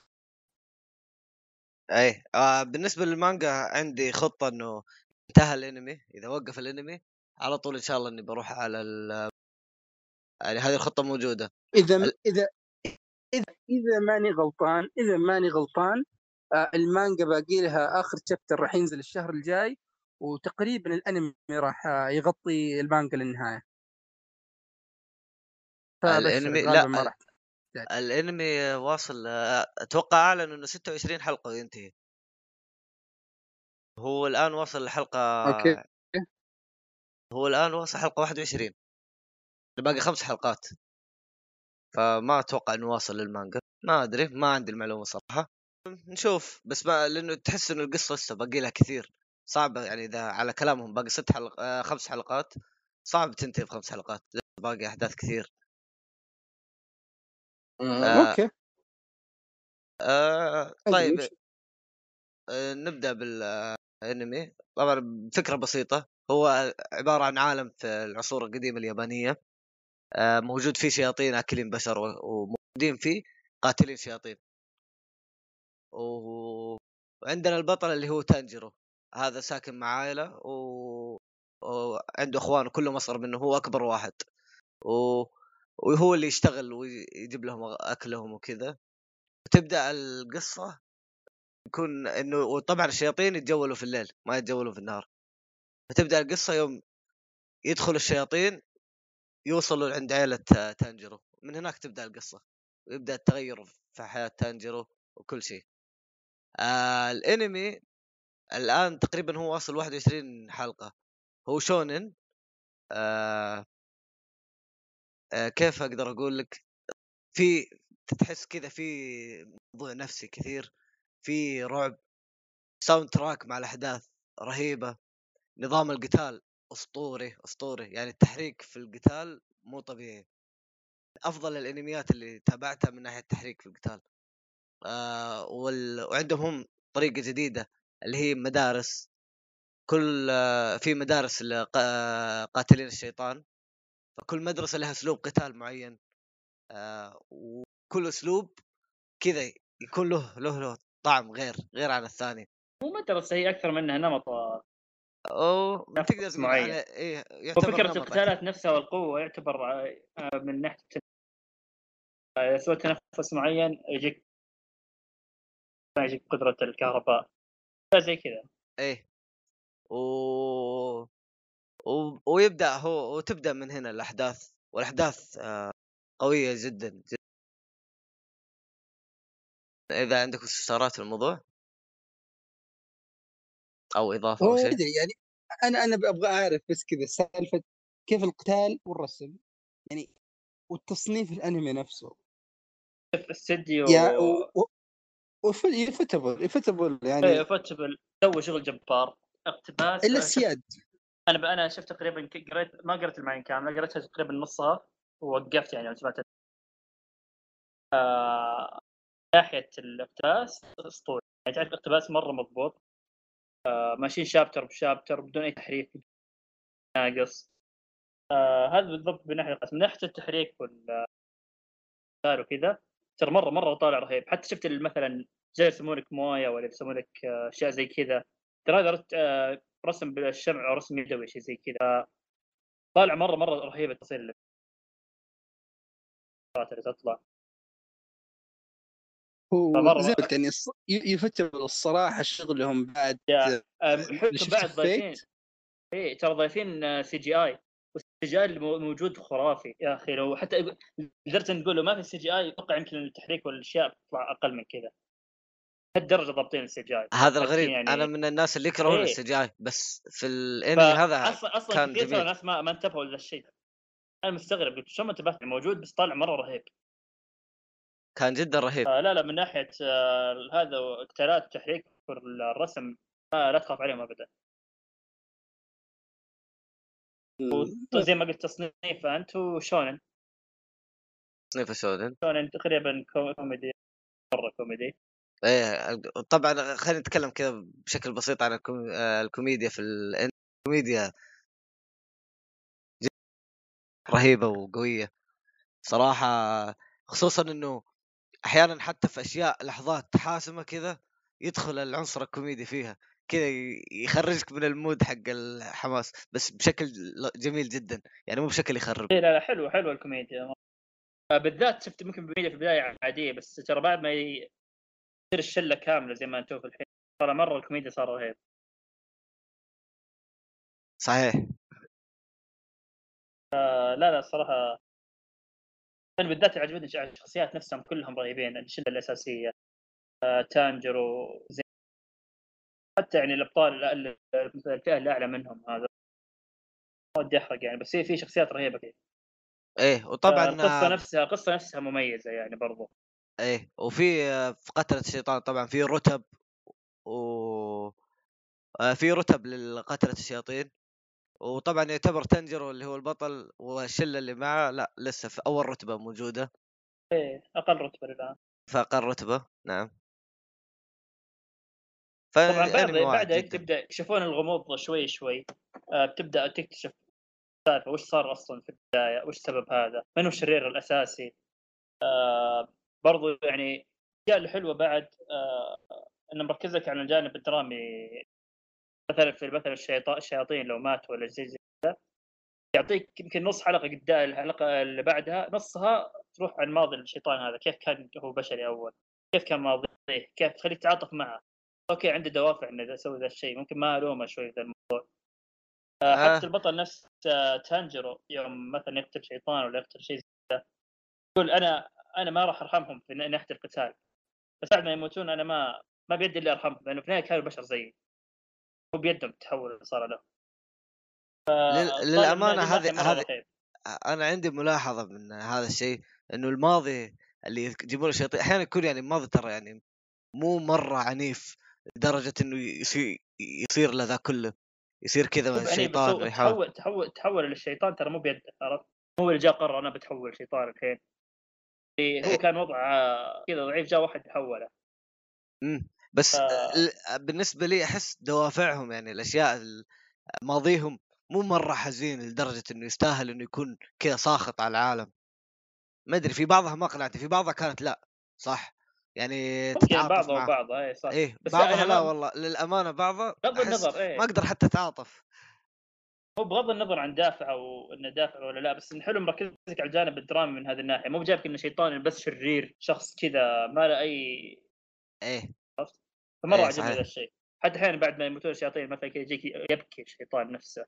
إيه آه بالنسبة للمانجا عندي خطة إنه انتهى الأنمي إذا وقف الأنمي على طول إن شاء الله إني بروح على ال يعني هذه الخطة موجودة. إذا ال- إذا إذا إذا ماني غلطان إذا ماني غلطان آه المانجا باقي لها آخر شابتر راح ينزل الشهر الجاي وتقريبا الأنمي راح يغطي المانجا للنهاية. الأنمي لا راح الانمي واصل أتوقع أعلن إنه 26 حلقة وينتهي هو الآن وصل الحلقة أوكي. هو الآن وصل حلقة 21 باقي خمس حلقات. فما أتوقع إنه واصل للمانجا. ما أدري ما عندي المعلومة صراحة. نشوف. بس ما لأنه تحس إنه القصة لسه باقي لها كثير. صعبة يعني إذا على كلامهم باقي ست حلق... آه خمس حلقات. صعب تنتهي بخمس حلقات. باقي أحداث كثير. آه أوكي. آه طيب آه نبدأ بالأنمي. طبعا فكرة بسيطة هو عبارة عن عالم في العصور القديمة اليابانية. آه موجود فيه شياطين أكلين بشر وموجودين فيه قاتلين شياطين. و- وعندنا البطل اللي هو تانجيرو. هذا ساكن مع عائلة و... وعنده إخوان كلهم اصغر منه هو أكبر واحد. و... وهو اللي يشتغل ويجيب لهم أكلهم وكذا. وتبدا القصة يكون إنه وطبعا الشياطين يتجولوا في الليل ما يتجولوا في النهار. فتبدأ القصة يوم يدخل الشياطين يوصلوا عند عائله تانجيرو. من هناك تبدأ القصة ويبدأ التغير في حياة تانجيرو وكل شيء. آه الأنمي الآن تقريبا هو واصل 21 حلقة. هو شونن آه كيف أقدر أقول لك في تحس كذا في موضوع نفسي كثير في رعب soundtrack مع الأحداث رهيبة نظام القتال أسطوري أسطوري يعني التحريك في القتال مو طبيعي. أفضل الأنميات اللي تابعتها من ناحية التحريك في القتال. آه وال... وعندهم هم طريقة جديدة اللي هي مدارس. كل آه في مدارس لقاتلين الشيطان. فكل مدرسة لها أسلوب قتال معين آه وكل أسلوب كذا يكون له له له طعم غير غير عن الثاني. مو مدرسة هي أكثر منها نمط أو تقدر تقول معين. يعتبر وفكرة القتالات نفسها والقوة يعتبر آه، من ناحية آه، إذا سويت تنفس معين يجيك يجيك قدرة الكهرباء. زي كذا. إيه. و... و... ويبدأ هو وتبدأ من هنا الأحداث والأحداث آه، قوية جدا, جدا. إذا عندك استفسارات في الموضوع؟ أو إضافة أو هو شيء؟ أدري يعني أنا أنا أبغى أعرف بس كذا سالفة كيف القتال والرسم يعني والتصنيف الأنمي نفسه. الاستديو يا و... يفتبل يفتبل يعني إيه فتبل سوى شغل جبار. اقتباس إلا السياد. أنا أنا شفت تقريبا قريت ما قريت المعين كامله قريتها تقريبا نصها ووقفت يعني سمعت آه... ناحية الاقتباس أسطوري. يعني تعرف الاقتباس مرة مضبوط. آه... ماشيين شابتر بشابتر بدون أي تحريف ناقص. آه... هذا بالضبط من ناحيه من ناحية التحريك وال وكذا ترى مرة مرة طالع رهيب. حتى شفت مثلا زي يسمون لك موية ولا يسمون لك آه، أشياء زي كذا. ترى هذا آه، رسم بالشمع أو رسم يدوي شيء زي كذا. طالع مرة مرة رهيب التصوير اللي تطلع. هو زي قلت يعني الص- ي- Ufotable الصراحة شغلهم بعد آه، حلو بعد في ضايفين. إي ترى ضايفين سي جي اي والسي جي اي موجود خرافي. يا أخي لو حتى لدرجة نقول ما في CGI أتوقع يمكن التحريك والأشياء تطلع أقل من كذا. لهالدرجه ضابطين ال CG هذا الغريب. يعني- أنا من الناس اللي يكرهون إيه. ال CG بس في الانمي هذا أصلا أصلا كان جميل. الناس ما ما انتبهوا للشيء أنا مستغرب قلت شو ما انتبهت؟ موجود بس طالع مرة رهيب. كان جدا رهيب. آه لا لا من ناحية آه هذا قتالات التحريك والرسم آه لا تخاف عليهم ابدا. زي ما قلت تصنيف أنت وشونن. تصنيف شودن شونن تقريبا كو- كوميدي مرة كوميدي. إيه طبعا خلينا نتكلم كذا بشكل بسيط عن. آه، الكوميديا في الكوميديا رهيبة وقوية صراحة خصوصا إنه أحيانا حتى في أشياء لحظات حاسمة كذا يدخل العنصر الكوميدي فيها كذا يخرجك من ال mood حق الحماس بس بشكل جميل جدا يعني مو بشكل يخرب إيه لا لا حلو حلو الكوميديا بالذات شفت ممكن في البداية عادية بس ترى بعد ما الشلة كاملة زي ما في الحين. ترى مرة الكوميديا صار رهيب. صحيح. آه لا لا الصراحة أنا بالذات عجبتني الشخصيات نفسهم كلهم رهيبين الشلة الأساسية آه تانجرو زي حتى يعني الأبطال الفئة اللي اعلى منهم هذا. ما ودي احرق يعني بس هي في شخصيات رهيبة كثير. إيه وطبعا القصة آه، نفسها القصة نفسها مميزة يعني برضو. إيه وفي في قتلة الشيطان طبعا في رتب و آه، في رتب لقتلة الشياطين. وطبعا يعتبر تنجرو اللي هو البطل والشلة اللي معه لا لسه في أول رتبة موجودة. إيه أقل رتبة الان فاقل رتبة نعم. طبعا بعد بعدها تبدأ يكشفون الغموض شوي شوي. آه بتبدأ تكتشف السالفة وش صار أصلا في البداية وش سبب هذا من هو الشرير الأساسي؟ آه برضو يعني الاشياء الحلوة بعد آه انه مركز لك على الجانب الدرامي مثلا في مثلا الشياطين لو ماتوا ولا زي زي كذا يعطيك يمكن نص حلقة قدام الحلقة اللي بعدها نصها تروح عن ماضي الشيطان هذا كيف كان هو بشري أول كيف كان ماضيه كيف تخليك تتعاطف معه okay عنده دوافع إنه يسوي ذا الشيء ممكن ما ألومه شوي ذا الموضوع آه آه. حتى البطل نفس آه تانجرو يوم مثلا يقتل شيطان ولا يقتل شيء زي كذا يقول أنا أنا ما راح أرحمهم في ناحيه القتال بس بعد ما يموتون أنا ما ما بيدي إلا أرحمهم لأنه في النهاية كانوا بشر زيي. هو بيدهم التحول اللي صار له. لل- فطالع للأمانة من هذه هذه. أنا عندي ملاحظة من هذا الشيء إنه الماضي اللي يجيبون الشياطين أحيانا يكون يعني الماضي ترى يعني مو مرة عنيف لدرجة إنه يصير يصير له ذا كله. يصير كذا شوف يعني الشيطان هو ويحاول تحول تحول تحول للشيطان ترى مو بيده عرفت؟ هو اللي جاء قرر أنا بتحول شيطان الحين. هو إيه. كان وضعه كذا ضعيف جاء واحد حوله مم. بس ف- ال- بالنسبة لي أحس دوافعهم يعني الأشياء ال- ماضيهم مو مرة حزين لدرجة إنه يستاهل إنه يكون كذا ساخط على العالم. ما أدري في بعضها ما قنعت في بعضها كانت لا صح؟ يعني ممكن تتعاطف بعضها وبعضها اي صح. إيه بس بعضها أنا لا والله للأمانة بعضها بغض النظر إيه. ما أقدر حتى أتعاطف. هو بغض النظر عن دافع أو إنه دافع ولا لا بس الحلو مركزك على الجانب الدرامي من هذه الناحية. مو بجايبك إنه شيطان بس شرير شخص كذا ما له أي إيه. فمرة إيه، عجبني صحيح. ذا الشيء. حتى أحيانا بعد ما يموتون الشياطين مثلا كذا يجيك يبكي الشيطان نفسه.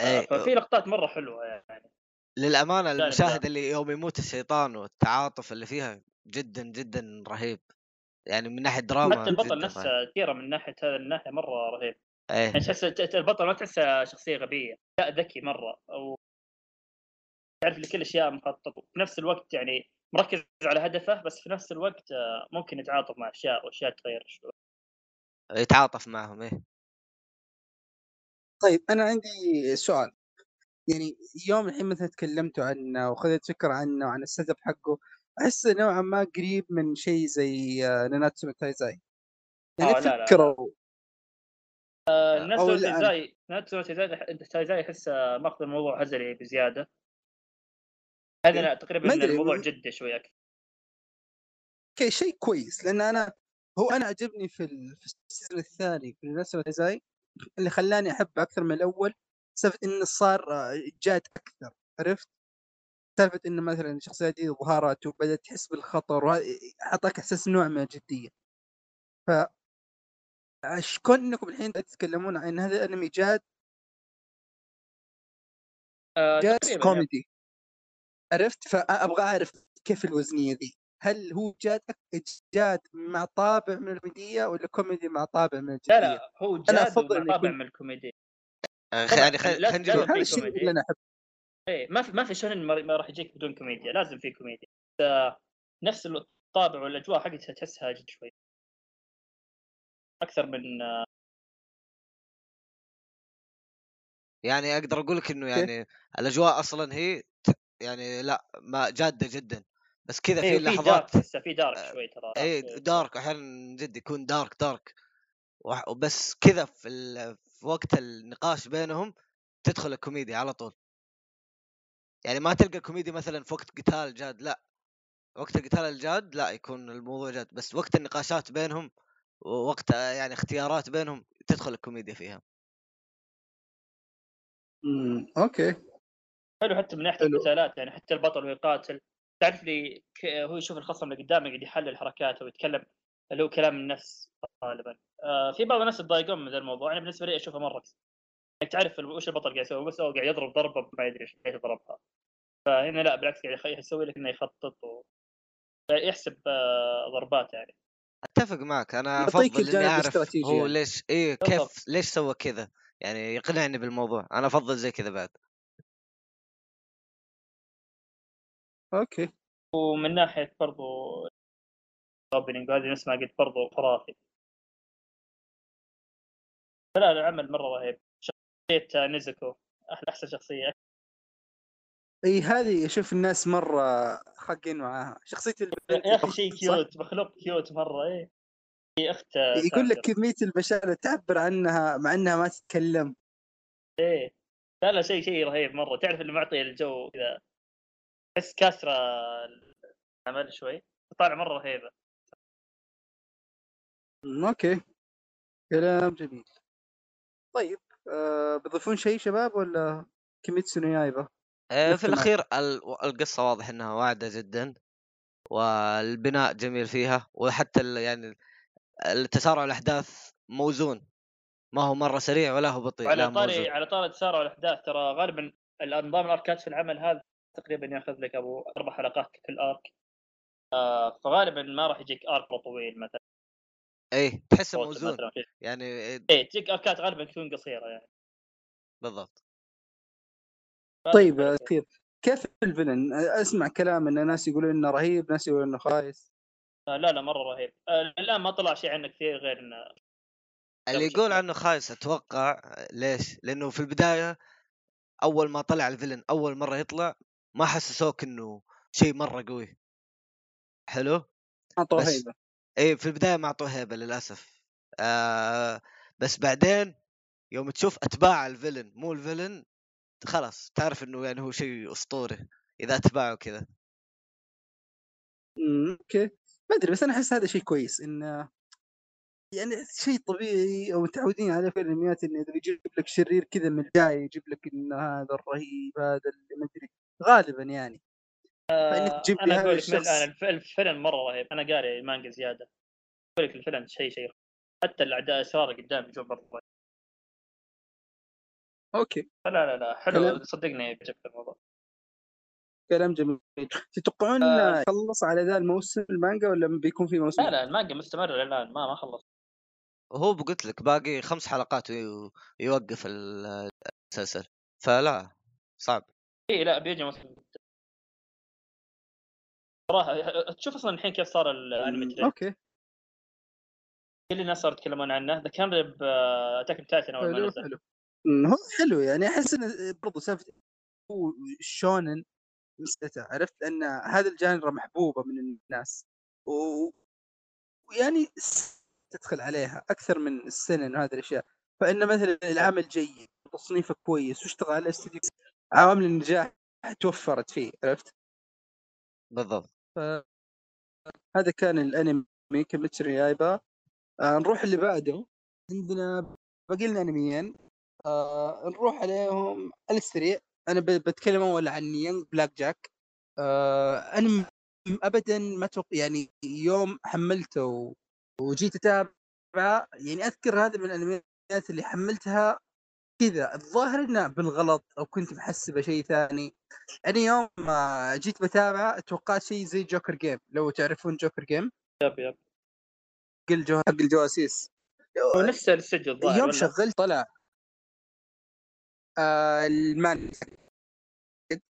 إيه ففي لقطات مرة حلوة يعني. للأمانة لا. المشاهد اللي يوم يموت الشيطان والتعاطف اللي فيها جدا جدا رهيب. يعني من ناحية دراما حتى البطل نفسه كيرا من ناحية هذه الناحية مرة رهيب. إيه. تحس البطل ما تحسه شخصية غبية. لا ذكي مرة. أو تعرف لكل أشياء مخطط. وفي نفس الوقت يعني مركز على هدفه بس في نفس الوقت آه، ممكن يتعاطف مع أشياء واشياء تغير شوي. يتعاطف معهم إيه. طيب أنا عندي سؤال. يعني يوم الحين مثلا تكلمتوا عنه وخذت فكرة عنه وعن السيت أب حقه أحس نوعا ما قريب من شيء زي آه، ناناتسو تايزاي يعني آه، لا، لا، لا. فكروا تايزاي ناس سووا تايزاي تايزاي يحس آه، ماخذ الموضوع هزلي بزيادة. هذا لا تقريبا الموضوع جدي شوي أكثر okay شيء كويس لأن أنا هو أنا عجبني في ال- في ال season الثاني في ناناتسو تايزاي اللي خلاني أحب أكثر من الأول سالفه انه صار آه، جاد أكثر عرفت؟ سالفه انه مثلا الشخصيه دي ظهرت وبدأت تحس بالخطر وهذا أعطاك إحساس نوع من الجدية. ف أش- كون انكم الحين تتكلمون عن هذا الأنمي جاد؟ آه، جاد يعني. كوميدي. عرفت؟ فأبغى أعرف كيف الوزنية ذي. هل هو جاد جاد مع طابع من الكوميدية ولا كوميدي مع طابع من الجديه؟ لا لا هو جاد أفضل ومع إنه طابع من الكوميديا طبعاً، يعني خلينا نجيب لازم هذا الشيء. اللي أنا احبه إيه ما في ما في shonen ما ما راح يجيك بدون كوميديا لازم في كوميديا. نفس الطابع والأجواء حقتها تحسها جد شوي. أكثر من يعني أقدر أقول لك انه. يعني الأجواء أصلا هي يعني لا ما جادة جدا. بس كذا في إيه في dark لحظات تحسها في dark شوي ترى اي dark أحيانا جد يكون dark dark وبس كذا في, ال... في وقت النقاش بينهم تدخل الكوميديا على طول. يعني ما تلقى كوميديا مثلا في وقت قتال جاد لا. وقت القتال الجاد لا يكون الموضوع جاد. بس وقت النقاشات بينهم ووقت آه، يعني اختيارات بينهم تدخل الكوميديا فيها. امم okay. حلو حتى من ناحية. القتالات يعني حتى البطل وهو يقاتل تعرف لي ك- هو يشوف الخصم اللي قدامه يقعد يحلل حركاته ويتكلم اللي هو كلام النفس غالبا. آه في بعض الناس يتضايقون من ذا الموضوع. أنا بالنسبة لي أشوفه مرة. انك تعرف وش البطل قاعد يسوي؟ بس هو قاعد يضرب ضربة ما يدري إيش قاعد يضربها. فهنا لا بالعكس قاعد يسوي لك إنه يخطط و... يحسب آه ضربات يعني. أتفق معك أنا أفضل اني أعرف هو يعني. ليش إيه بالضبط. كيف ليش سوى كذا؟ يعني يقنعني بالموضوع أنا أفضل زي كذا بعد. okay. ومن ناحية برضو opening وهذه نفس ما قلت برضو خرافي. فلا العمل مرة رهيب. شخصية نيزوكو أحلى أحسن شخصية. إي هذه أشوف الناس مرة خاقين معاها. شخصية البنت يا أخي شيء؟ cute مخلوق cute مرة إيه هي أخت يقول لك. كمية البشر تعبر عنها مع إنها ما تتكلم. إيه لا لا شيء شيء رهيب مرة. تعرف اللي معطي الجو كذا. تحس كاسرة العمل شوي. طالع مرة رهيبة. أوكي. كلام جميل. طيب آه بيضيفون شيء شباب ولا يايبا آه، في نفس معك. الأخير ال- القصة واضح إنها واعدة جدا والبناء جميل فيها وحتى يعني التسارع الاحداث موزون. ما هو مرة سريع ولا هو بطيء على طاري موزون. على طاري تسارع الاحداث ترى غالبا النظام الاركات في العمل هذا تقريبا ياخذ لك أبو أربع حلقات في الأرك. آه فغالبا ما راح يجيك أرك طويل مثلا. إيه تحسه موزون. مثلا يعني إيه تجيك اركات غالبا تكون قصيرة يعني. بالضبط. طيب كيف كيف الفيلن؟ اسمع كلام إن ناس يقولون إنه رهيب ناس يقولون إنه خايس. آه لا لا مرة رهيب. آه الآن ما طلع شيء عنه كثير غير إنه اللي يقول. عنه خايس أتوقع ليش؟ لأنه في البداية أول ما طلع الفيلن أول مرة يطلع ما حسسوك انه شيء مرة قوي. حلو؟ أعطوه بس هيبة. إيه في البداية ما أعطوه هيبة للأسف. آه بس بعدين يوم تشوف أتباع الفيلن مو الفيلن خلاص تعرف إنه يعني هو شيء أسطوري إذا اتباعه كذا. أمم، أوكي. ما أدري بس أنا أحس هذا شيء كويس انه يعني شيء طبيعي أو متعودين عليه في الأنميات إنه إذا يجيب لك شرير كذا من الجاي يجيب لك انه هذا الرهيب هذا اللي ما أدري غالبا يعني. فإنك تجيب لي أنا أقول لك الآن الفيلم مرة رهيب أنا قاري مانجا زيادة. أقول لك الفيلم شيء شيء حتى الأعداء الاشرار قدام يجون برضه رهيب. okay. لا لا لا حلو. كلام. صدقني يعجبك الموضوع. كلام جميل. تتوقعون آه. يخلص على ذا الموسم المانجا ولا بيكون في موسم؟ لا لا المانجا مستمره الان ما ما خلص. وهو قلت لك باقي خمس حلقات ويوقف المسلسل. فلا صعب. إي لا بيجي موسم. صراحة تشوف أصلا الحين كيف صار الأنمي okay. كل الناس صاروا يتكلمون عنه. ذا كان Attack Titan أول ما نزل. هو حلو يعني أحس انه برضو سالفة هو shonen عرفت؟ لأن هذا ال genre محبوبة من الناس. و- ويعني تدخل عليها أكثر من ال seinen وهذه الأشياء. فان مثلا العمل جيد تصنيفه كويس واشتغل على استوديو عوامل النجاح توفرت فيه عرفت؟ بالضبط. هذا كان الأنمي Kimetsu no Yaiba. آه نروح اللي بعده. عندنا باقي لنا أنميين. آه نروح عليهم على السريع. أنا بتكلم أول عن Young Black Jack آه انمي ابدا ما توق... يعني يوم حملته و... وجيت أتابعه يعني أذكر هذا من الأنميات اللي حملتها كذا. الظاهر إنه بالغلط أو كنت محسبه شيء ثاني. أنا يوم ما جيت بتابعه توقعت شيء زي Joker Game لو تعرفون Joker Game yep yep. حق الجو... حق الجواسيس. هو نفس الاستوديو؟ شغلت طلع. آه الماني متأكد؟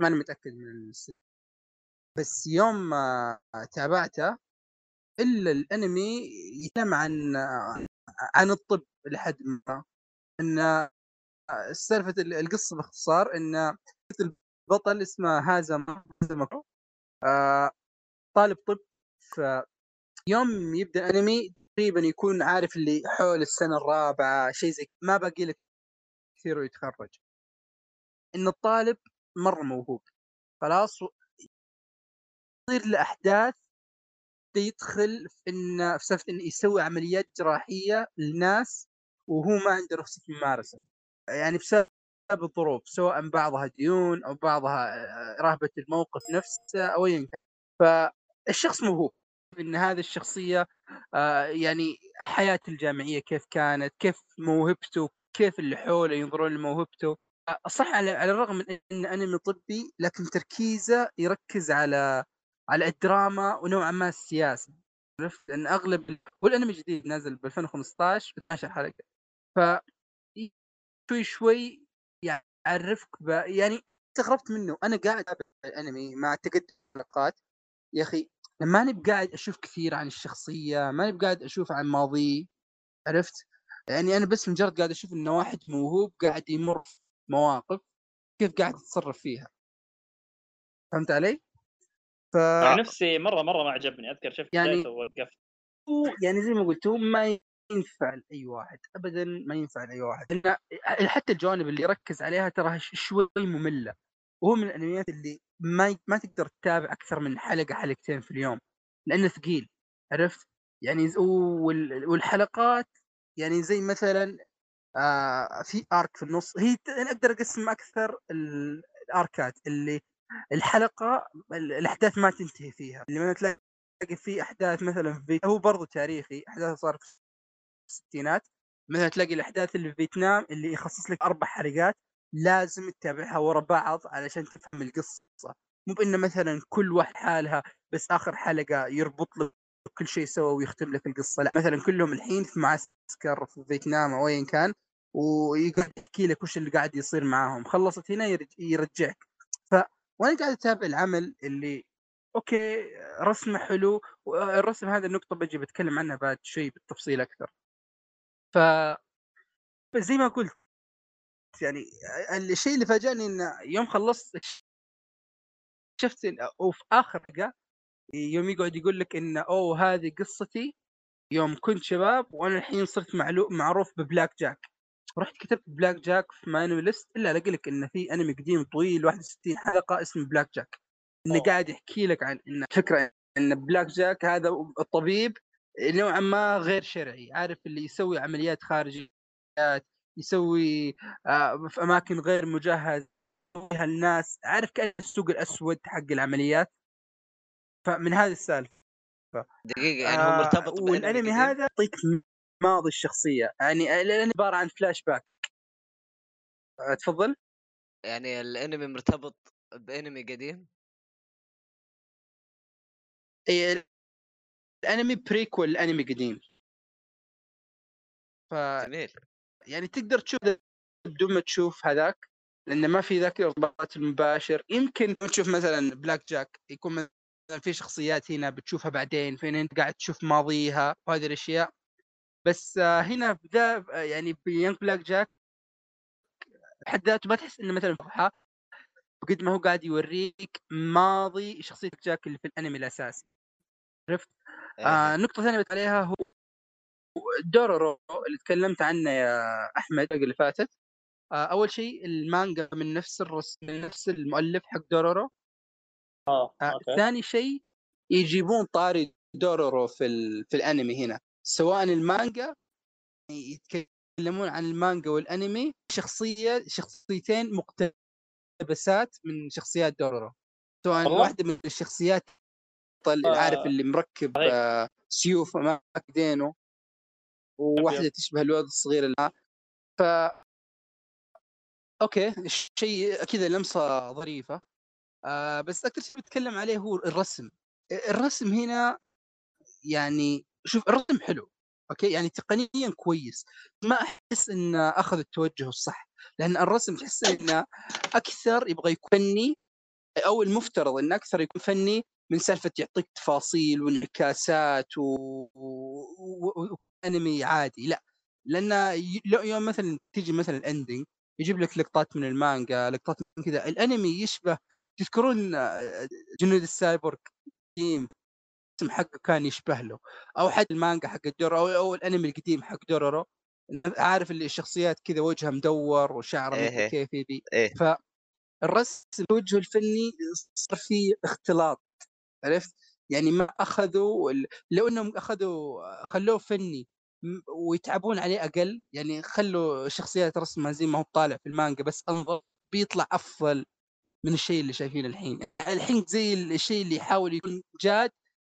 ماني متأكد من. بس يوم ما تابعته إلا الأنمي يتكلم عن عن الطب لحد ما. إن سالفة القصة باختصار إن البطل اسمه هازم آه طالب طب. يوم يبدأ الأنمي تقريبا يكون عارف اللي حول السنة الرابعة شيء زي ما باقي لك كثير ويتخرج إن الطالب مرة موهوب. خلاص يصير له أحداث يدخل في انه في سالفه انه يسوي عمليات جراحية للناس وهو ما عنده رخصة ممارسة. يعني بسبب الظروف سواء بعضها ديون أو بعضها رهبة الموقف نفسه أو ايا كان. فالشخص موهوب. إن هذه الشخصية يعني حياته الجامعية كيف كانت كيف موهبته كيف اللي حوله ينظرون لموهبته. صح على الرغم من إن أنمي طبي لكن تركيزه يركز على على الدراما ونوعا ما السياسة. عرفت؟ لأن أغلب والأنمي جديد نازل ب 2015 ب 12 حلقة. ف شوي شوي يعرفك ب... يعني استغربت منه. أنا قاعد أتابع الأنمي مع تقدم الحلقات. يا أخي لما أنا بقاعد أشوف كثير عن الشخصية ما أنا بقاعد أشوف عن ماضيه. عرفت؟ يعني أنا بس مجرد قاعد أشوف انه واحد موهوب قاعد يمر في مواقف كيف قاعد يتصرف فيها. فهمت علي؟ ف نفسي مره مرة ما عجبني. أذكر شفت يعني- هو يعني زي ما قلت هو ما ينفع لأي واحد ابدا ما ينفع لأي واحد. حتى الجوانب اللي يركز عليها تراها شوي مملة. وهو من الأنميات اللي ما ما تقدر تتابع أكثر من حلقة حلقتين في اليوم لأنه ثقيل. عرفت؟ يعني والحلقات يعني زي مثلا آه في ارك في النص هي أنا أقدر أقسم أكثر ال- الأركات اللي الحلقة ال- الأحداث ما تنتهي فيها. اللي ما تلاقي في أحداث مثلا في هو برضو تاريخي أحداث صارت في الستينات. مثلا تلاقي الأحداث اللي في فيتنام اللي يخصص لك أربع حلقات لازم تتابعها ورا بعض علشان تفهم القصة. مو بإنه مثلا كل واحد حالها بس آخر حلقة يربط لك كل شيء سوى ويختم لك القصة. لا مثلا كلهم الحين في معسكر في فيتنام أو ايا كان ويقعد يحكي لك وش اللي قاعد يصير معاهم. خلصت هنا يرج- يرجعك. ف وأنا قاعد أتابع العمل اللي أوكي رسمه حلو والرسم هذا النقطة بجي بتكلم عنها بعد شوي بالتفصيل أكثر. ف زي ما قلت يعني الشيء اللي فاجأني إنه يوم خلصت شفت وفي آخر حلقه يوم يقعد يقول لك إن أوه هذه قصتي يوم كنت شباب وأنا الحين صرت. معروف ب Black Jack رحت كتبت Black Jack في My List إلا ألاقي لك انه في أنمي قديم طويل 61 حلقة اسمه Black Jack إنه أوه. قاعد يحكي لك عن إن فكرة إن Black Jack هذا الطبيب نوعا ما غير شرعي عارف اللي يسوي عمليات خارجيات يسوي آه، في أماكن غير مجهز يسويها الناس عارف كان السوق الأسود حق العمليات فمن هذه السالفة. دقيقة يعني هو مرتبط آه والأنمي هذا يعطيك ماضي الشخصية. يعني الانمي عبارة عن فلاش باك آه، تفضل. يعني الأنمي مرتبط بأنمي قديم؟ إي الأنمي prequel الانمي قديم. ف جميل. يعني تقدر تشوف بدون ما تشوف هذاك لأن ما في ذاك الارتباط المباشر. يمكن تشوف مثلا Black Jack يكون في شخصيات هنا بتشوفها بعدين فين أنت قاعد تشوف ماضيها وهذه الأشياء. بس آه، هنا بدا يعني ب Young Black Jack بحد ذاته ما تحس إنه مثلا فضحة. بقد ما هو قاعد يوريك ماضي شخصية Jack اللي في الأنمي الأساسي. عرفت؟ إيه. آه نقطة ثانية بت عليها هو دورورو اللي تكلمت عنه يا أحمد اللي فاتت. آه أول شيء المانجا من نفس الرسم من نفس المؤلف حق دورورو. آه آه ثاني شيء يجيبون طاري دورورو في ال... في الأنمي هنا سواء المانجا يتكلمون عن المانجا والأنمي شخصية شخصيتين مقتبسات من شخصيات دورورو سواء والله؟ واحدة من الشخصيات اللي آه. عارف اللي مركب. آه سيوف امام دينه وواحدة تشبه الولد الصغير اللي ف أوكي شيء كذا لمسة ظريفة آه بس أكثر شيء بتكلم عليه هو الرسم. الرسم هنا يعني شوف الرسم حلو أوكي؟ يعني تقنيا كويس. ما أحس إنه أخذ التوجه الصح لأن الرسم تحس إنه أكثر يبغى يكون فني أو المفترض إنه أكثر يكون فني من سالفة يعطيك تفاصيل وانعكاسات و... و... وانمي عادي. لا لأن يوم مثلا تيجي مثلا ال ending يجيب لك لقطات من المانجا لقطات من كذا الأنمي يشبه تذكرون جنود ال cyborg team الرسم حقه كان يشبه له أو حتى المانجا حق دورورو أو الأنمي القديم حق دورورو عارف اللي الشخصيات كذا وجهها مدور وشعره إيه. إيه. كيف يبي إيه فالرسم الوجه الفني صار فيه اختلاط عرفت يعني ما أخذوا ال- لو إنهم أخذوا خلوه فني ويتعبون عليه أقل يعني خلوا شخصيات رسمها زي ما هو طالع في المانجا بس انظر بيطلع أفضل من الشيء اللي شايفينه الحين. الحين زي الشيء اللي يحاول يكون جاد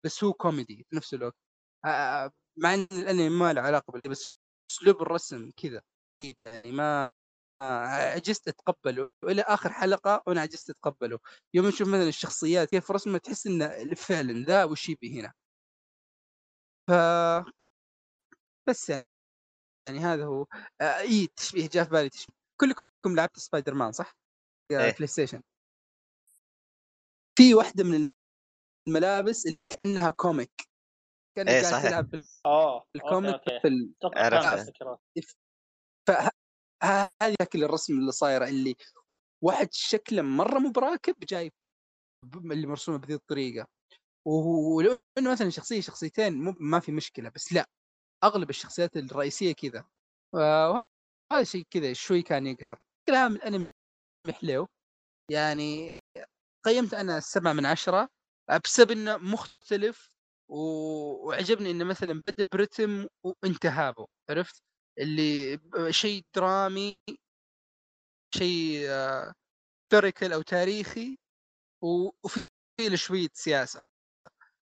بس هو كوميدي في نفس الوقت. آه، مع إن الأنمي ما له علاقة بالكذا بس أسلوب الرسم كذا. يعني ما آه، عجزت أتقبله. والى آخر حلقة وأنا عجزت أتقبله. يوم نشوف مثلا الشخصيات كيف رسمها تحس انه فعلا ذا وش يبي هنا. ف بس يعني يعني هذا هو. آه اي تشبيه جاء في بالي تشبيه. كلكم لعبت سبايدر مان صح؟ إيه. PlayStation. في واحدة من الملابس اللي كأنها comic كانك إيه، قاعد صحيح. تلعب آه بال comic أوكي. في ال... أتوقع عرفتها. فاهم الفكرة هذه شكل الرسم اللي صايرة اللي واحد شكله مرة مو براكب جاي ب- اللي مرسومة بهذه الطريقة. وهو- ولو إنه مثلا شخصية شخصيتين مو ما في مشكلة بس لا أغلب الشخصيات الرئيسية كذا. آه، وهذا شيء كذا شوي كان يقهر. كلام الأنمي حلو. يعني قيمت أنا سبعة من عشرة بسبب إنه مختلف و- وعجبني إنه مثلا بدأ برتم وانتهى به عرفت؟ اللي شيء درامي شيء historical أو تاريخي وفي له شوية سياسة.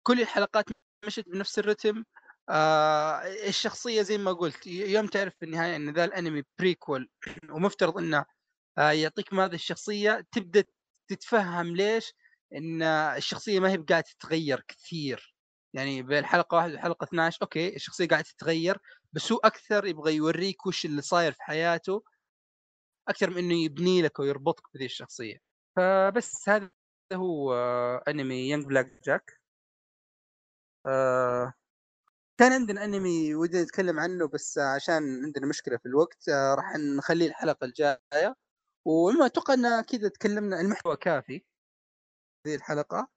كل الحلقات مشت بنفس الرتم آه الشخصية زي ما قلت يوم تعرف في النهاية إن ذا الأنمي prequel ومفترض إنه آه يعطيك ماضي الشخصية تبدأ تتفهم ليش إن الشخصية ما هي قاعدة تتغير كثير. يعني بين حلقة واحدة وحلقة 12 أوكي الشخصية قاعدة تتغير بس هو أكثر يبغى يوريك وش اللي صاير في حياته أكثر من إنه يبني لك ويربطك بذي الشخصية. فبس هذا هو أنمي Young Black Jack كان عندنا أنمي ودنا نتكلم عنه بس عشان عندنا مشكلة في الوقت آه، راح نخليه الحلقة الجاية. وما أتوقع ان كذا تكلمنا المحتوى كافي هذه الحلقة.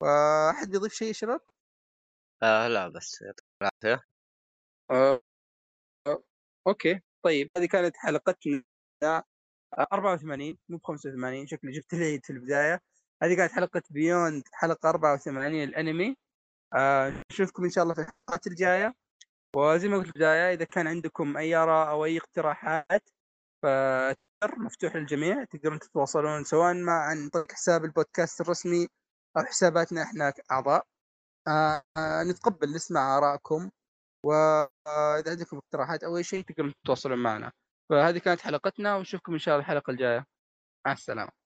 فأحد بيضيف شيء يا شباب؟ آه لا بس يعطيك العافيه آه، آه، أوكي. طيب هذه كانت حلقتنا آه، 84 مو ب 85 شكلي جبت العيد في البداية. هذه كانت حلقة Beyond حلقة 84 الأنمي. آه، نشوفكم إن شاء الله في الحلقات الجاية. وزي ما قلت في البداية إذا كان عندكم أي آراء أو أي اقتراحات فتويتر مفتوح للجميع تقدرون تتواصلون سواء مع عن طريق حساب البودكاست الرسمي أو حساباتنا إحنا اعضاء آه آه، نتقبل نسمع آرائكم. واذا عندكم اقتراحات أو أي شيء تقدرون تتواصلون معنا. فهذه كانت حلقتنا ونشوفكم إن شاء الله الحلقة الجاية. مع السلامة.